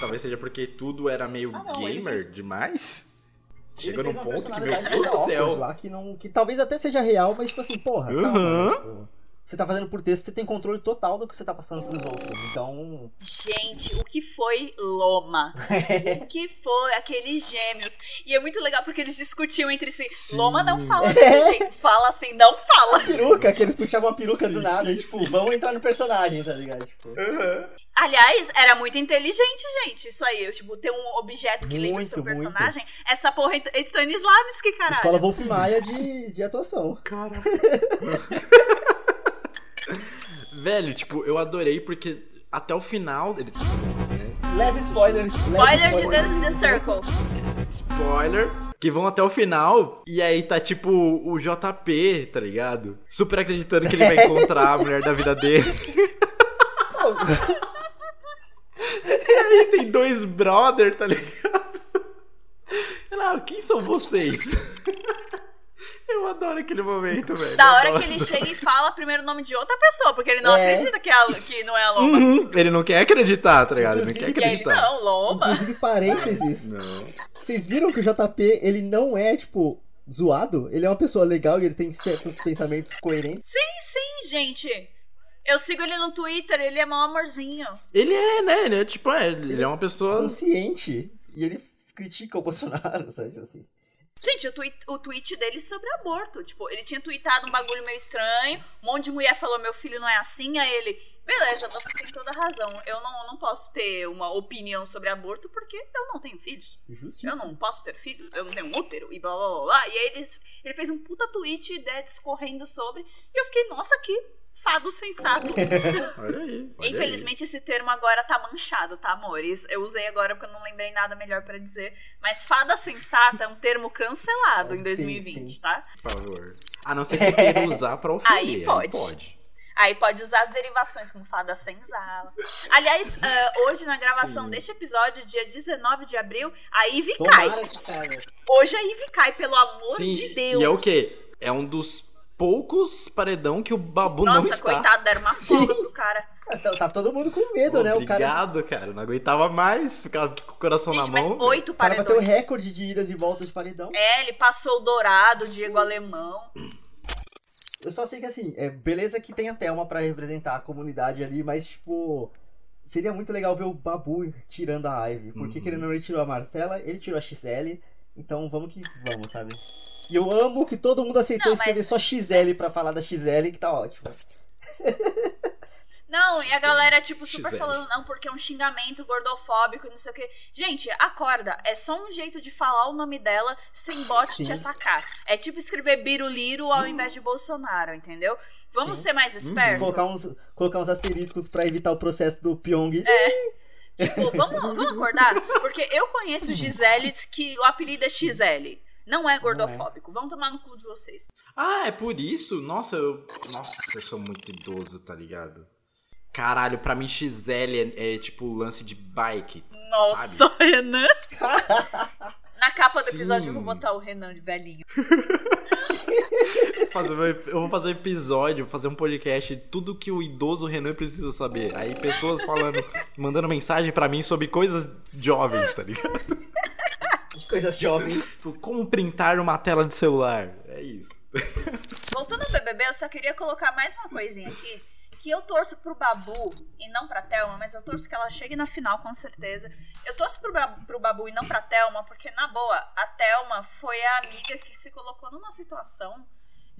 C: talvez seja porque tudo era meio
B: Ah, não,
C: gamer
B: fez-
C: demais. Chegou
B: fez
C: num ponto que, meu Deus do céu.
B: Lá, que, não, que talvez até seja real, mas tipo assim, porra, calma,
C: Uhum.
B: né? Tipo, Você tá fazendo por texto, você tem controle total do que você tá passando pros outros. Então.
A: Gente, o que foi Loma? o que foi aqueles gêmeos? E é muito legal porque eles discutiam entre si. Loma não fala desse jeito, fala assim, não fala.
B: Peruca, que eles puxavam a peruca do
C: Sim,
B: nada,
C: sim,
B: e, tipo,
C: sim.
B: vamos entrar no personagem, tá ligado? Tipo,
A: Aliás, era muito inteligente, gente, isso aí. Eu, tipo, ter um objeto que lembra
B: Muito,
A: seu
B: muito.
A: personagem. Essa porra é Stanislavski, caralho.
B: escola Wolf Maia de, de atuação.
C: Cara. Velho, tipo, eu adorei porque até o final. Ele...
B: Leve spoiler. leve
A: Spoiler de The, The Circle.
C: Spoiler. Que vão até o final. E aí tá tipo o JP, tá ligado? Super acreditando que ele vai encontrar a mulher da vida dele. E aí tem dois brother, tá ligado? Ela, ah, quem são vocês? Eu adoro aquele momento, velho.
A: Da hora
C: adoro.
A: que ele chega e fala primeiro o nome de outra pessoa, porque ele não
B: É.
A: acredita que, é a- que não é a Loma.
C: Uhum, Ele não quer acreditar, tá ligado? Ele não quer
B: Inclusive,
A: aí ele,
C: acreditar.
A: não, Loma.
B: Inclusive, parênteses.
C: Não.
B: Vocês viram que o JP, ele não é, tipo, zoado? Ele é uma pessoa legal e ele tem certos pensamentos coerentes.
A: Sim, sim, gente. Eu sigo ele no Twitter, ele é mó amorzinho.
C: Ele é, né? Ele é tipo, é, ele é uma pessoa.
B: Consciente. E ele critica o Bolsonaro, sabe? Assim.
A: Gente, o, tweet, o tweet dele sobre aborto. Tipo, ele tinha tweetado um bagulho meio estranho. Um monte de mulher falou: meu filho não é assim. Aí ele, beleza, você tem toda razão. Eu não, não posso ter uma opinião sobre aborto porque eu não tenho filhos.
B: Justiça.
A: Eu não posso ter filhos, eu não tenho um útero e blá blá blá. blá. E aí ele, ele fez um puta tweet né, discorrendo sobre. E eu fiquei, nossa, que fado sensato.
C: Olha aí. olha aí.
A: Infelizmente esse termo agora tá manchado, tá, amores? Eu usei agora porque eu não lembrei nada melhor pra dizer. Mas fada sensata é um termo cancelado em
B: Sim,
A: 2020,
B: sim.
A: tá?
C: Por favor. A não ser que você queira usar pra ofender.
A: Aí pode. Aí pode usar as derivações como fada senzala. Aliás, ah, hoje na gravação
C: Sim.
A: deste episódio, dia 19 de abril, a Ivy cai.
B: Tomara que cara.
A: Hoje a Ivy cai, pelo amor
C: Sim,
A: de Deus.
C: E é o quê? É um dos poucos paredão que o babu não
A: Nossa,
C: está.
A: coitado, deram uma folga pro cara.
B: Tá, tá todo mundo com medo, né? O cara,
C: Obrigado, cara. Não aguentava mais ficar com o coração
A: Gente,
C: na
A: mas
C: mão.
A: oito
B: o cara bateu o
A: paredões.
B: recorde de idas e voltas de paredão.
A: É, ele passou o Dourado, o Diego Alemão.
B: Eu só sei que assim, é beleza que tem a Thelma pra representar a comunidade ali, mas tipo. Seria muito legal ver o Babu tirando a Ivy. Porque
C: Uhum.
B: querendo ou não, ele tirou a Marcela, ele tirou a XL. Então vamos que vamos, sabe? E eu amo que todo mundo aceitou
A: Não,
B: escrever
A: mas-
B: só XL
A: mas-
B: pra falar da XL, que tá ótimo.
A: Não, e a galera, tipo, super
C: XL.
A: falando, não, porque é um xingamento gordofóbico e não sei o quê. Gente, acorda, é só um jeito de falar o nome dela sem bot te
B: Sim.
A: atacar. É tipo escrever Biruliro ao invés de Bolsonaro, entendeu? Vamos
B: Sim.
A: ser mais espertos.
B: Colocar uns, colocar uns asteriscos pra evitar o processo do Pyong.
A: Tipo, vamos, vamos acordar? Porque eu conheço Gisele que o apelido é XL. Não é gordofóbico. Vamos tomar no cu de vocês.
C: Ah, é por isso? Nossa, eu. Nossa, eu sou muito idoso, tá ligado? Caralho, pra mim XL é, é tipo lance de bike.
A: Nossa, Renan. Na capa do
C: Sim.
A: episódio eu vou botar o Renan de velhinho.
C: Eu vou fazer um episódio, fazer um podcast, tudo que o idoso Renan precisa saber. Aí pessoas falando, mandando mensagem pra mim sobre coisas jovens, tá ligado?
B: Coisas jovens.
C: Como printar uma tela de celular. É isso.
A: Voltando ao BBB, eu só queria colocar mais uma coisinha aqui. Que eu torço pro Babu e não pra Thelma, mas eu torço que ela chegue na final, com certeza. Eu torço pro, Ba- pro Babu e não pra Thelma, porque, na boa, a Thelma foi a amiga que se colocou numa situação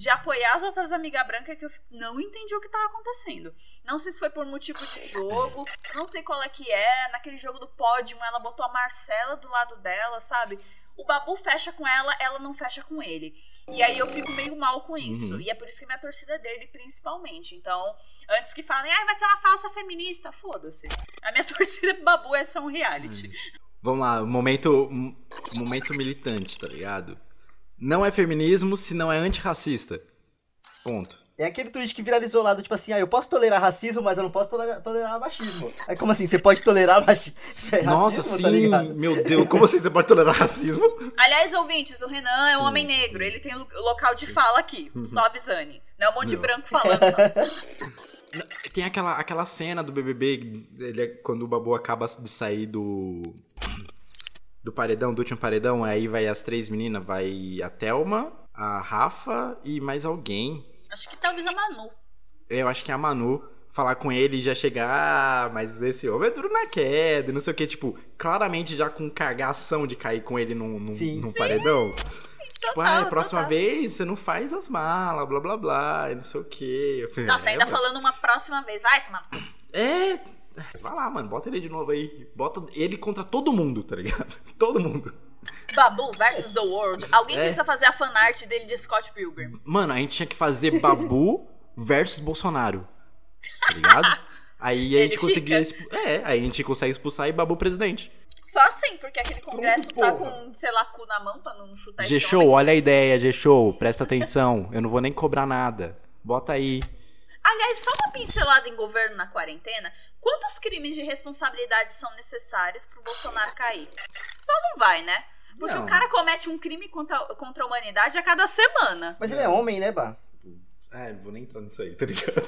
A: de apoiar as outras amigas brancas que eu não entendi o que tava acontecendo. Não sei se foi por motivo de jogo, não sei qual é que é. Naquele jogo do pódio, ela botou a Marcela do lado dela, sabe? O Babu fecha com ela, ela não fecha com ele. E aí eu fico meio mal com isso.
C: Uhum.
A: E é por isso que minha torcida é dele, principalmente. Então, antes que falem, ah, vai ser uma falsa feminista, foda-se. A minha torcida pro Babu é só um reality.
C: Vamos lá, momento, momento militante, tá ligado? Não é feminismo se não é antirracista. Ponto.
B: É aquele tweet que viralizou lá do tipo assim, ah, eu posso tolerar racismo, mas eu não posso tolerar, tolerar machismo. Aí como assim, você pode tolerar machi...
C: Nossa,
B: racismo,
C: sim,
B: tá ligado?
C: meu Deus, como assim você pode tolerar racismo?
A: Aliás, ouvintes, o Renan é um
C: Sim.
A: homem negro. Ele tem lo- local de fala aqui. Só avisando. Não é um monte de
C: Não.
A: branco falando.
C: Tem aquela, aquela cena do BBB, ele é- quando o Babu acaba de sair do do paredão, do último paredão, aí vai as três meninas, vai a Thelma, a Rafa e mais alguém.
A: Acho que talvez a Manu.
C: Eu acho que é a Manu falar com ele e já chegar, ah, mas esse homem é duro na queda, e não sei o que, tipo, claramente já com cagação de cair com ele num, num,
B: Sim.
C: num
B: Sim.
C: paredão. Tipo, ah, próxima
A: total.
C: vez você não faz as malas, blá blá blá, e não sei o que.
A: Nossa, ainda falando uma próxima vez. Vai, tomar.
C: É. Vai lá, mano, bota ele de novo aí. Bota ele contra todo mundo, tá ligado? Todo mundo.
A: Babu versus The World. Alguém
C: É.
A: precisa fazer a fanart dele de Scott Pilgrim.
C: Mano, a gente tinha que fazer Babu versus Bolsonaro. Tá ligado? Aí a
A: Ele
C: gente conseguia. expu- É, aí a gente consegue expulsar e Babu presidente.
A: Só assim, porque aquele congresso tá com, sei lá, cu na mão pra não chutar esse
C: G-Show, olha a ideia, G-Show, presta atenção. Eu não vou nem cobrar nada. Bota aí.
A: Aliás, só uma pincelada em governo na quarentena. Quantos crimes de responsabilidade são necessários pro Bolsonaro cair? Só não vai, né? Porque
C: Não.
A: o cara comete um crime contra, contra a humanidade a cada semana.
B: Mas ele é homem, né, Bah?
C: Ah, não vou nem entrar nisso aí, tá ligado?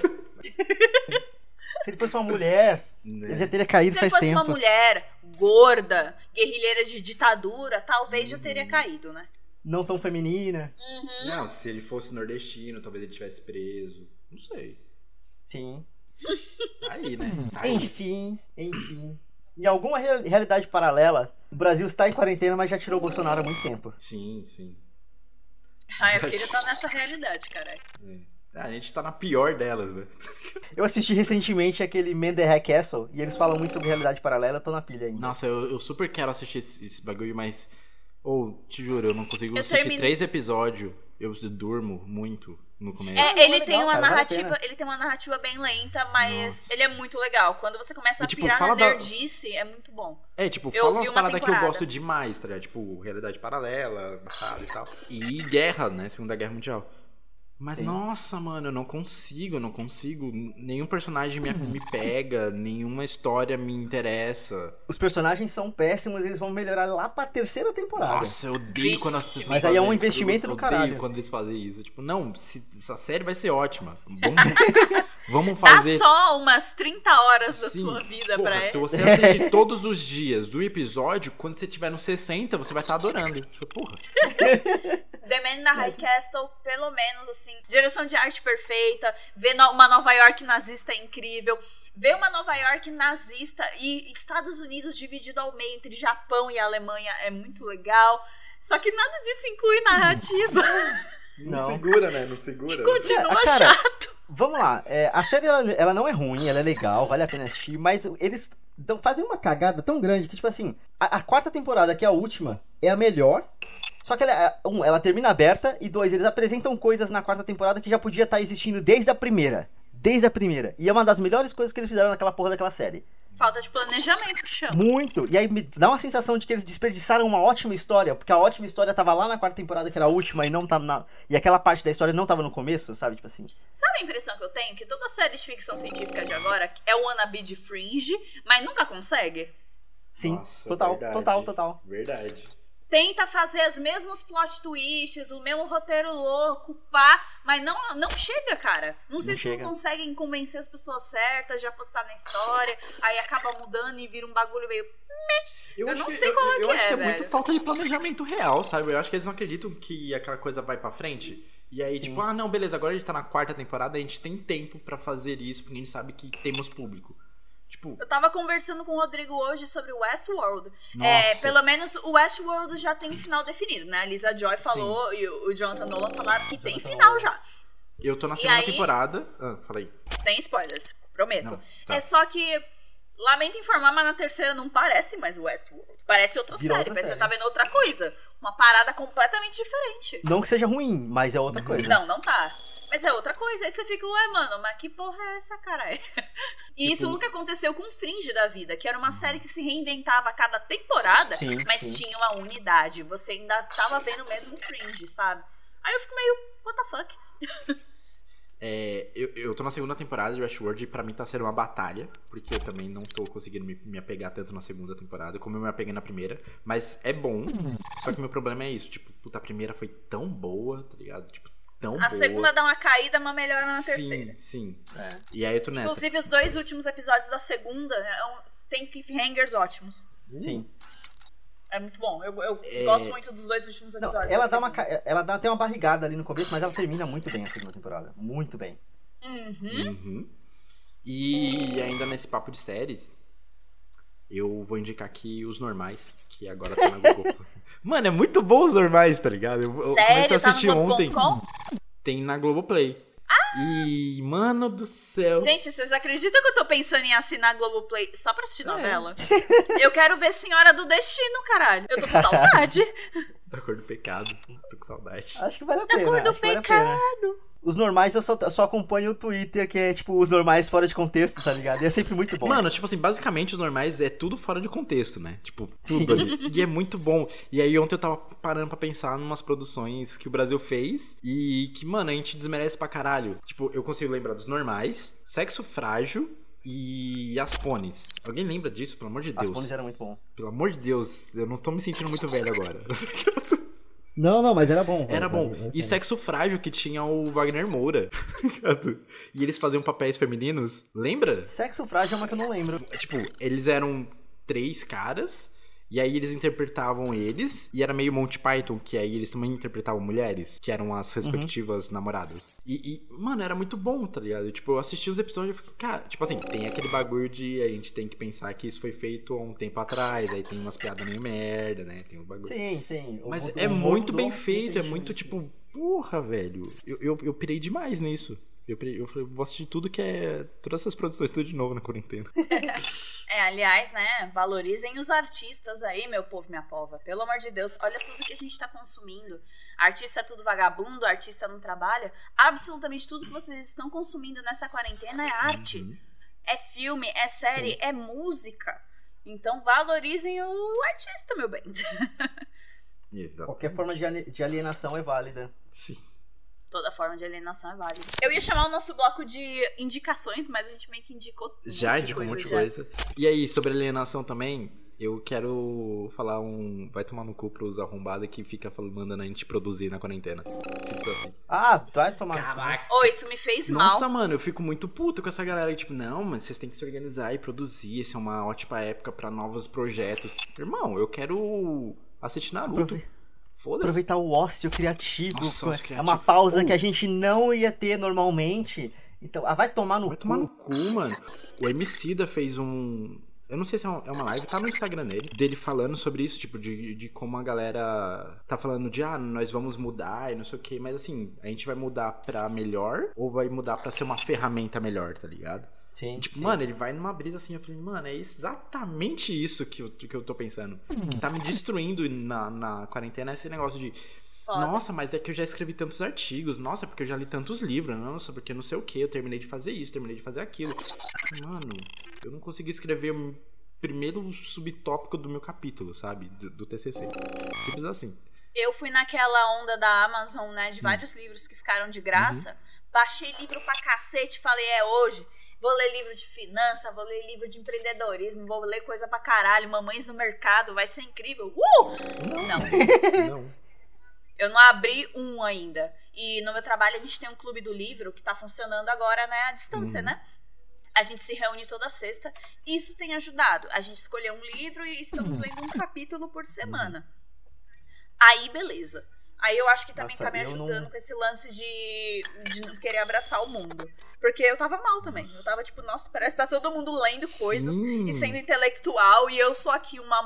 B: Se ele fosse uma mulher, ele já teria caído
A: Se ele
B: faz
A: fosse
B: tempo.
A: uma mulher gorda, guerrilheira de ditadura, talvez já teria caído, né?
B: Não tão feminina.
C: Não, se ele fosse nordestino, talvez ele tivesse preso. Não sei.
B: Sim.
C: Aí, né? Aí.
B: Enfim, enfim. Em alguma real- realidade paralela, o Brasil está em quarentena, mas já tirou o Bolsonaro há muito tempo.
C: Sim, sim.
A: Ah, eu queria estar nessa realidade, caralho.
C: É. Ah, a gente tá na pior delas, né?
B: Eu assisti recentemente aquele Man the Hack Castle e eles falam muito sobre realidade paralela, eu tô na pilha ainda.
C: Nossa, eu, eu super quero assistir esse, esse bagulho, mas. Ou, te juro, eu não consigo
A: Eu
C: assistir
A: termino-
C: três episódios. Eu durmo muito no começo.
A: É, ele
B: legal,
A: tem uma
B: cara,
A: narrativa, ele tem uma narrativa bem lenta, mas
C: Nossa.
A: ele é muito legal. Quando você começa a
C: E, tipo,
A: pirar na
C: fala da-
A: nerdice, é muito bom.
C: É, tipo,
A: Eu
C: fala umas
A: uma
C: paradas que eu gosto demais, tá ligado? Tipo, realidade paralela, passado e tal. E guerra, né? Segunda Guerra Mundial. Mas,
B: Sim.
C: nossa, mano, eu não consigo, eu não consigo. Nenhum personagem me, me pega, nenhuma história me interessa.
B: Os personagens são péssimos, eles vão melhorar lá pra terceira temporada.
C: Nossa, eu odeio quando as pessoas
B: mas aí é um investimento
C: eu
B: do caralho.
C: odeio quando eles fazem isso. Tipo, não, se- essa série vai ser ótima. Vamos, vamos
A: Dá
C: fazer.
A: só umas 30 horas da
C: Sim.
A: sua vida
C: Porra,
A: pra
C: se
A: ele.
C: você assistir todos os dias o episódio, quando você tiver no 60, você vai estar adorando. Tipo, Porra.
A: The Man in the High Castle, pelo menos, assim, direção de arte perfeita, ver no- uma Nova York nazista é incrível, ver uma Nova York nazista e Estados Unidos dividido ao meio entre Japão e Alemanha é muito legal. Só que nada disso inclui narrativa.
B: Não.
C: segura, né? Não segura.
A: Continua
B: É, cara,
A: chato.
B: Vamos lá, é, a série ela, ela não é ruim, ela é legal, vale a pena assistir, mas eles dão- fazem uma cagada tão grande que, tipo assim, a, a quarta temporada, que é a última, é a melhor. Só que ela, é- um, ela termina aberta e dois, eles apresentam coisas na quarta temporada que já podia estar existindo desde a primeira. Desde a primeira. E é uma das melhores coisas que eles fizeram naquela porra daquela série.
A: Falta de planejamento, chama.
B: Muito. E aí me dá uma sensação de que eles desperdiçaram uma ótima história, porque a ótima história tava lá na quarta temporada, que era a última, e não tava na. E aquela parte da história não tava no começo, sabe? Tipo assim.
A: Sabe a impressão que eu tenho? Que toda série de ficção científica de agora é o wannabe de Fringe, mas nunca consegue.
B: Sim,
C: Nossa,
B: total,
C: verdade.
B: total, total.
C: Verdade.
A: Tenta fazer os mesmos plot twists, o mesmo roteiro louco, pá, mas não, não chega, cara. Não sei
B: Não
A: se
B: chega.
A: não conseguem convencer as pessoas certas de apostar na história, aí acaba mudando e vira um bagulho meio. Eu
C: acho
A: não
C: que-
A: sei
C: eu,
A: qual é
C: eu
A: que
C: acho
A: é,
C: que é muito falta de planejamento real, sabe? Eu acho que eles não acreditam que aquela coisa vai pra frente. E aí,
B: Sim.
C: tipo, ah, não, beleza, agora a gente tá na quarta temporada, a gente tem tempo pra fazer isso, porque a gente sabe que temos público. Tipo,
A: Eu tava conversando com o Rodrigo hoje sobre Westworld.
C: nossa.
A: É, pelo menos o Westworld já tem um final definido, né? A Lisa Joy falou e o Jonathan Nolan falaram que tem final já.
C: Eu tô na segunda
A: aí-
C: temporada. Ah, falei.
A: Sem spoilers, prometo.
C: Não, tá.
A: É só que, lamento informar, mas na terceira não parece mais Westworld. Parece outra
B: Virou
A: série,
B: outra
A: parece que você
B: série.
A: tá vendo outra coisa. Uma parada completamente diferente.
B: Não que seja ruim, mas é outra coisa.
A: Não, não tá. Mas é outra coisa. Aí você fica, ué, mano, mas que porra é essa, caralho? E
B: Tipo
A: isso nunca aconteceu com Fringe da vida, que era uma série que se reinventava a cada temporada,
B: Sim,
A: mas
B: sim.
A: tinha uma unidade. Você ainda tava vendo mesmo Fringe, sabe? Aí eu fico meio, what the fuck?
C: É, eu, eu tô na segunda temporada de Westworld e pra mim tá sendo uma batalha, porque eu também não tô conseguindo me, me apegar tanto na segunda temporada como eu me apeguei na primeira. Mas é bom, só que meu problema é isso, tipo, puta, a primeira foi tão boa, tá ligado? Tipo, tão
A: A
C: boa.
A: segunda dá uma caída, mas melhora na
C: sim,
A: terceira.
C: Sim,
B: É.
C: E aí eu tô nessa.
A: Inclusive, os dois últimos episódios da segunda é um- tem cliffhangers ótimos.
B: Sim.
A: É muito bom. Eu, eu
C: É.
A: gosto muito dos dois últimos
B: Não,
A: episódios.
B: ela
A: da
B: dá uma ela dá até uma barrigada ali no começo, mas ela termina muito bem a segunda temporada. Muito bem.
A: Uhum.
C: Uhum. E ainda nesse papo de séries, eu vou indicar aqui os normais, que agora tá na Google. Mano, é muito bom os normais, tá ligado? Eu, eu comecei
A: Sério?
C: a
A: Tá no
C: assistir ontem.
A: Globo.com?
C: Tem na Globoplay. E, mano do céu.
A: Gente, vocês acreditam que eu tô pensando em assinar Globoplay só pra
C: É.
A: assistir novela? eu quero ver Senhora do Destino, caralho. Eu tô com saudade.
C: Da cor do pecado. Tô com saudade.
B: Acho que vale a
A: Da
B: pena.
A: cor do pecado.
B: Os normais eu só, só acompanho o Twitter, que é tipo os normais fora de contexto, tá ligado? E é sempre muito bom.
C: Mano, tipo assim, basicamente os normais é tudo fora de contexto, né? Tipo,
B: Sim.
C: tudo ali. E é muito bom. E aí ontem eu tava parando pra pensar em umas produções que o Brasil fez e que, mano, a gente desmerece pra caralho. Tipo, eu consigo lembrar dos normais, Sexo Frágil e As Pones. Alguém lembra disso, pelo amor de
B: As
C: Deus?
B: Pones eram muito bom.
C: Pelo amor de Deus, eu não tô me sentindo muito velho agora.
B: Não, não, mas era bom.
C: Era bom. E Sexo Frágil que tinha o Wagner Moura. e eles faziam papéis femininos. Lembra?
B: Sexo frágil é uma que eu não lembro.
C: Tipo, eles eram três caras. E aí eles interpretavam eles. E era meio Monty Python, que aí eles também interpretavam mulheres, que eram as respectivas namoradas. E, e, mano, era muito bom, tá ligado? Tipo, eu assisti os episódios e fiquei, cara, tipo assim, tem aquele bagulho de a gente tem que pensar que isso foi feito há um tempo atrás. Aí tem umas piadas meio merda, né? Tem um bagulho.
B: Sim, sim.
C: Mas
B: o-
C: é
B: o
C: muito bem feito, é muito tipo, porra, velho. Eu, eu, eu pirei demais nisso. Eu, eu falei, vou assistir tudo que é. Todas essas produções tudo de novo na quarentena.
A: É, aliás, né? Valorizem os artistas aí, meu povo, minha pova. Pelo amor de Deus, olha tudo que a gente tá consumindo. Artista é tudo vagabundo, artista não trabalha. Absolutamente tudo que vocês estão consumindo nessa quarentena é arte.
C: Uhum.
A: É filme, é série, é música. Então valorizem o artista, meu bem.
B: Qualquer forma de alienação é válida.
C: Sim.
A: Toda forma de alienação é válida. Eu ia chamar o nosso bloco de indicações, mas a gente meio que indicou um
C: Já indicou um monte de coisa. E aí, sobre alienação também, eu quero falar um. Vai tomar no cu pros arrombados que fica falando, mandando a gente produzir na quarentena. Simples assim.
B: Ah, vai tomar.
C: Caraca.
A: Ô, isso me fez
C: Nossa,
A: mal.
C: mano, eu fico muito puto com essa galera tipo, não, mas vocês têm que se organizar e produzir. Essa é uma ótima época pra novos projetos. Irmão, eu quero assistir Naruto.
B: Aprove-
C: Foda-se.
B: Aproveitar o ócio criativo.
C: Nossa, ócio
B: É
C: criativo.
B: uma pausa que a gente não ia ter normalmente. Então, ah, vai tomar no
C: Vai
B: cu.
C: tomar no cu, mano. O Emicida fez um. Eu não sei se é uma é uma live, tá no Instagram dele, dele falando sobre isso, tipo, de, de como a galera tá falando de, ah, nós vamos mudar e não sei o que, mas assim, a gente vai mudar pra melhor ou vai mudar pra ser uma ferramenta melhor, tá ligado?
B: Sim.
C: Tipo,
B: sim.
C: mano, ele vai numa brisa assim, eu falei, mano, é exatamente isso que eu, que eu tô pensando. Tá me destruindo na, na quarentena esse negócio de.
A: Foda.
C: Nossa, mas é que eu já escrevi tantos artigos. Nossa, porque eu já li tantos livros. Nossa, porque não sei o que. Eu terminei de fazer isso, terminei de fazer aquilo. Mano, eu não consegui escrever o primeiro subtópico do meu capítulo, sabe? Do, do TCC. Simples assim.
A: Eu fui naquela onda da Amazon, né?
C: Hum.
A: De vários livros que ficaram de graça.
C: Uhum.
A: Baixei livro pra cacete, falei, é hoje. Vou ler livro de finança, vou ler livro de empreendedorismo, vou ler coisa pra caralho, mamães no mercado, vai ser incrível. Uh! Não,
C: Não.
A: eu não abri um ainda. E no meu trabalho a gente tem um clube do livro que tá funcionando agora, né, à distância,
C: Uhum.
A: né? A gente se reúne toda sexta. Isso tem ajudado. A gente escolheu um livro e estamos lendo um capítulo por semana. Aí, beleza. Aí eu acho que também
B: Nossa,
A: tá me
B: eu não-
A: ajudando com esse lance de, de não querer abraçar o mundo. Porque eu tava mal também. Eu tava tipo, nossa, parece que tá todo mundo lendo coisas
C: Sim.
A: e sendo intelectual e eu sou aqui uma.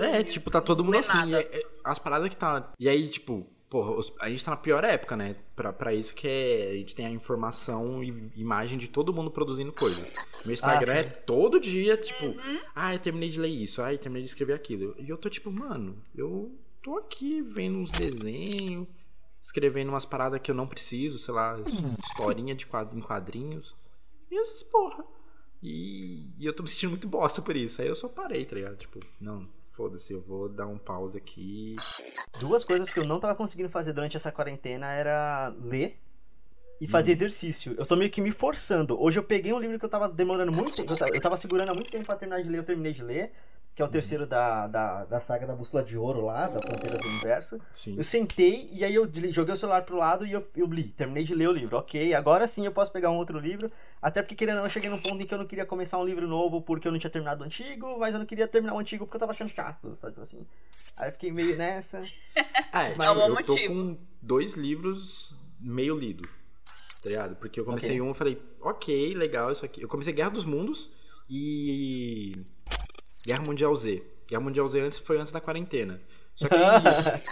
C: É, tipo, tá todo mundo assim. é- é- as paradas que tá. E aí, tipo, porra, os- a gente tá na pior época, né? Pra, pra isso que é. A gente tem a informação e imagem de todo mundo produzindo coisas. Meu Instagram
B: Ah,
C: é todo dia, tipo,
A: Uhum.
C: ah, eu terminei de ler isso, ah, eu terminei de escrever aquilo. E eu tô tipo, mano, eu tô aqui vendo uns desenhos, escrevendo umas paradas que eu não preciso, sei lá, historinha de em quadrinhos. E essas porra. E, e eu tô me sentindo muito bosta por isso. Aí eu só parei, tá ligado? Tipo, não, foda-se, eu vou dar um pause aqui.
B: Duas coisas que eu não tava conseguindo fazer durante essa quarentena era ler e fazer
C: Uhum.
B: exercício. Eu tô meio que me forçando. Hoje eu peguei um livro que eu tava demorando muito tempo. Eu eu tava segurando há muito tempo pra terminar de ler, eu terminei de ler. Que é
C: Uhum.
B: o terceiro da, da, da saga da Bússola de Ouro lá, da Fronteira do Universo.
C: Sim.
B: Eu sentei e aí eu joguei o celular pro lado e eu, eu li. Terminei de ler o livro. Ok, agora sim eu posso pegar um outro livro. Até porque, querendo ou não, eu cheguei num ponto em que eu não queria começar um livro novo porque eu não tinha terminado o antigo, mas eu não queria terminar o antigo porque eu tava achando chato, sabe? Tipo assim. Aí eu fiquei meio nessa.
C: Ah, é, tipo,
A: É um bom
C: eu tô
A: motivo.
C: com dois livros meio lido. Tá ligado? Porque eu comecei
B: Ok.
C: um e falei, ok, legal isso aqui. Eu comecei Guerra dos Mundos e. Guerra Mundial Z. Guerra Mundial Z antes foi antes da quarentena. Só que aí.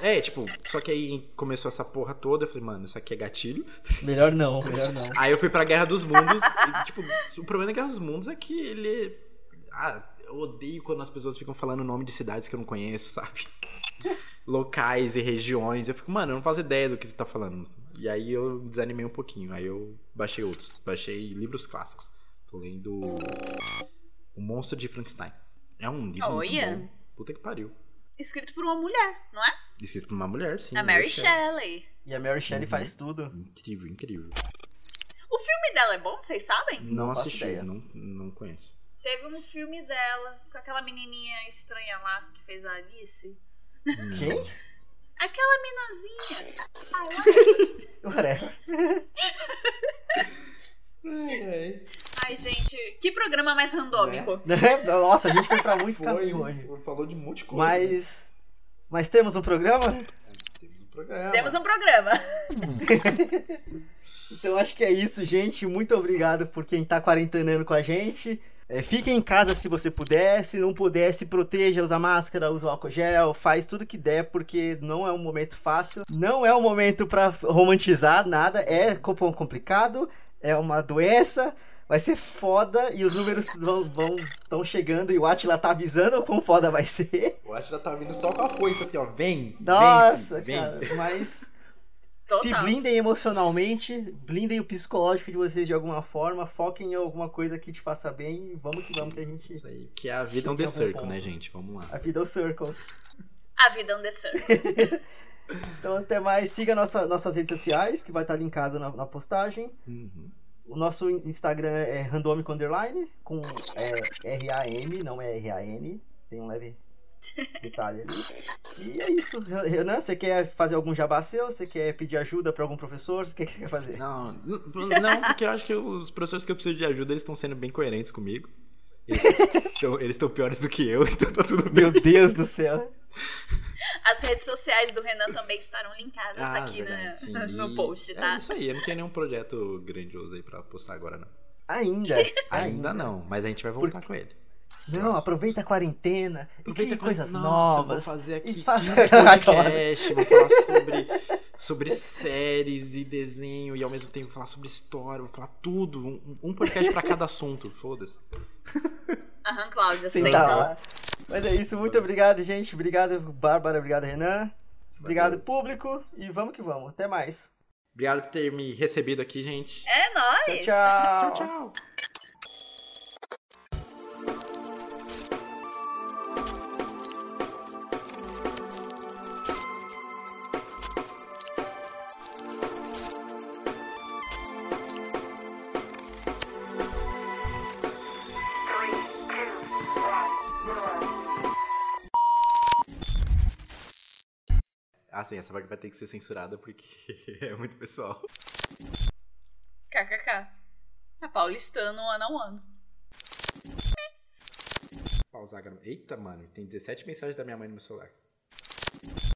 C: é, tipo, só que aí começou essa porra toda. Eu falei, mano, isso aqui é gatilho.
B: Melhor não, melhor não.
C: Aí eu fui pra Guerra dos Mundos. e, tipo, o problema da Guerra dos Mundos é que ele. Ah, eu odeio quando as pessoas ficam falando o nome de cidades que eu não conheço, sabe? Locais e regiões. Eu fico, mano, eu não faço ideia do que você tá falando. E aí eu desanimei um pouquinho. Aí eu baixei outros. Baixei livros clássicos. Tô lendo. O Monstro de Frankenstein. É um livro
A: Olha.
C: muito bom. Puta que pariu.
A: Escrito por uma mulher, não é?
C: Escrito por uma mulher, sim.
A: a Mary Shelley.
B: E a Mary Shelley
C: Uhum.
B: faz tudo.
C: Incrível, incrível.
A: O filme dela é bom, vocês sabem?
C: Não,
B: faço
C: assisti,
B: ideia.
C: não, não conheço.
A: Teve um filme dela com aquela menininha estranha lá que fez a Alice.
B: Quem?
A: Aquela minazinha. Ah, eu
B: Whatever.
A: Ai, gente, que programa mais randômico.
B: Nossa, a gente foi pra muito caminho hoje.
C: falou de monte de
B: Mas. Mas temos um programa?
C: Temos um programa.
A: Temos um programa.
B: Então acho que é isso, gente. Muito obrigado por quem tá quarentenando com a gente. É, fique em casa se você puder. Se não puder, se proteja, usa máscara, usa o álcool gel, faz tudo que der, porque não é um momento fácil. Não é um momento pra romantizar nada. É com- complicado, é uma doença. Vai ser foda e os números vão, vão tão chegando e o Atila tá avisando o quão foda vai ser.
C: O Atila tá vindo só com a foice assim, ó. Vem.
B: Nossa,
C: vem,
B: cara,
C: vem.
B: mas
A: Total.
B: se blindem emocionalmente, blindem o psicológico de vocês de alguma forma, foquem em alguma coisa que te faça bem e vamos que vamos que a gente.
C: Isso aí, que a vida é um The Circle, né,
B: ponto.
C: gente? Vamos lá.
B: A vida é o circle.
A: A vida é um descer.
B: Então até mais, siga nossa, nossas redes sociais, que vai estar linkado na, na postagem.
C: Uhum.
B: O nosso Instagram é randomic underline, com é, R-A-M, não é R-A-N. Tem um leve detalhe ali. E é isso. Renan, você quer fazer algum jabá seu? Você quer pedir ajuda para algum professor? O que, que você quer fazer?
C: Não, não, porque eu acho que os professores que eu preciso de ajuda, eles estão sendo bem coerentes comigo. Eles estão piores do que eu, então tá tudo bem.
B: Meu Deus do céu.
A: As redes sociais do Renan também estarão linkadas
C: Ah,
A: aqui na-
C: sim.
A: no post, tá?
C: É isso aí, eu não tenho nenhum projeto grandioso aí pra postar agora, não.
B: Ainda.
C: Ainda não, mas a gente vai voltar com ele.
B: Não, aproveita a quarentena e crie
C: com-
B: coisas
C: Nossa,
B: novas.
C: Vou fazer aqui
B: e
C: 15 podcasts, vou falar sobre, sobre séries e desenho, e ao mesmo tempo falar sobre história, vou falar tudo. Um, um podcast pra cada assunto, foda-se.
A: Aham, Cláudia, senta lá.
B: lá. Mas é isso, muito obrigado, gente. Obrigado, Bárbara. Obrigado, Renan. Obrigado, público. E vamos que vamos. Até mais.
C: Obrigado por ter me recebido aqui, gente.
A: É nóis!
B: Tchau, tchau.
C: Tchau, tchau. Sim, essa parte vai ter que ser censurada porque é muito pessoal.
A: KKK. A paulistano, ano a ano.
C: Pausar a Eita, mano, tem 17 mensagens da minha mãe no meu celular.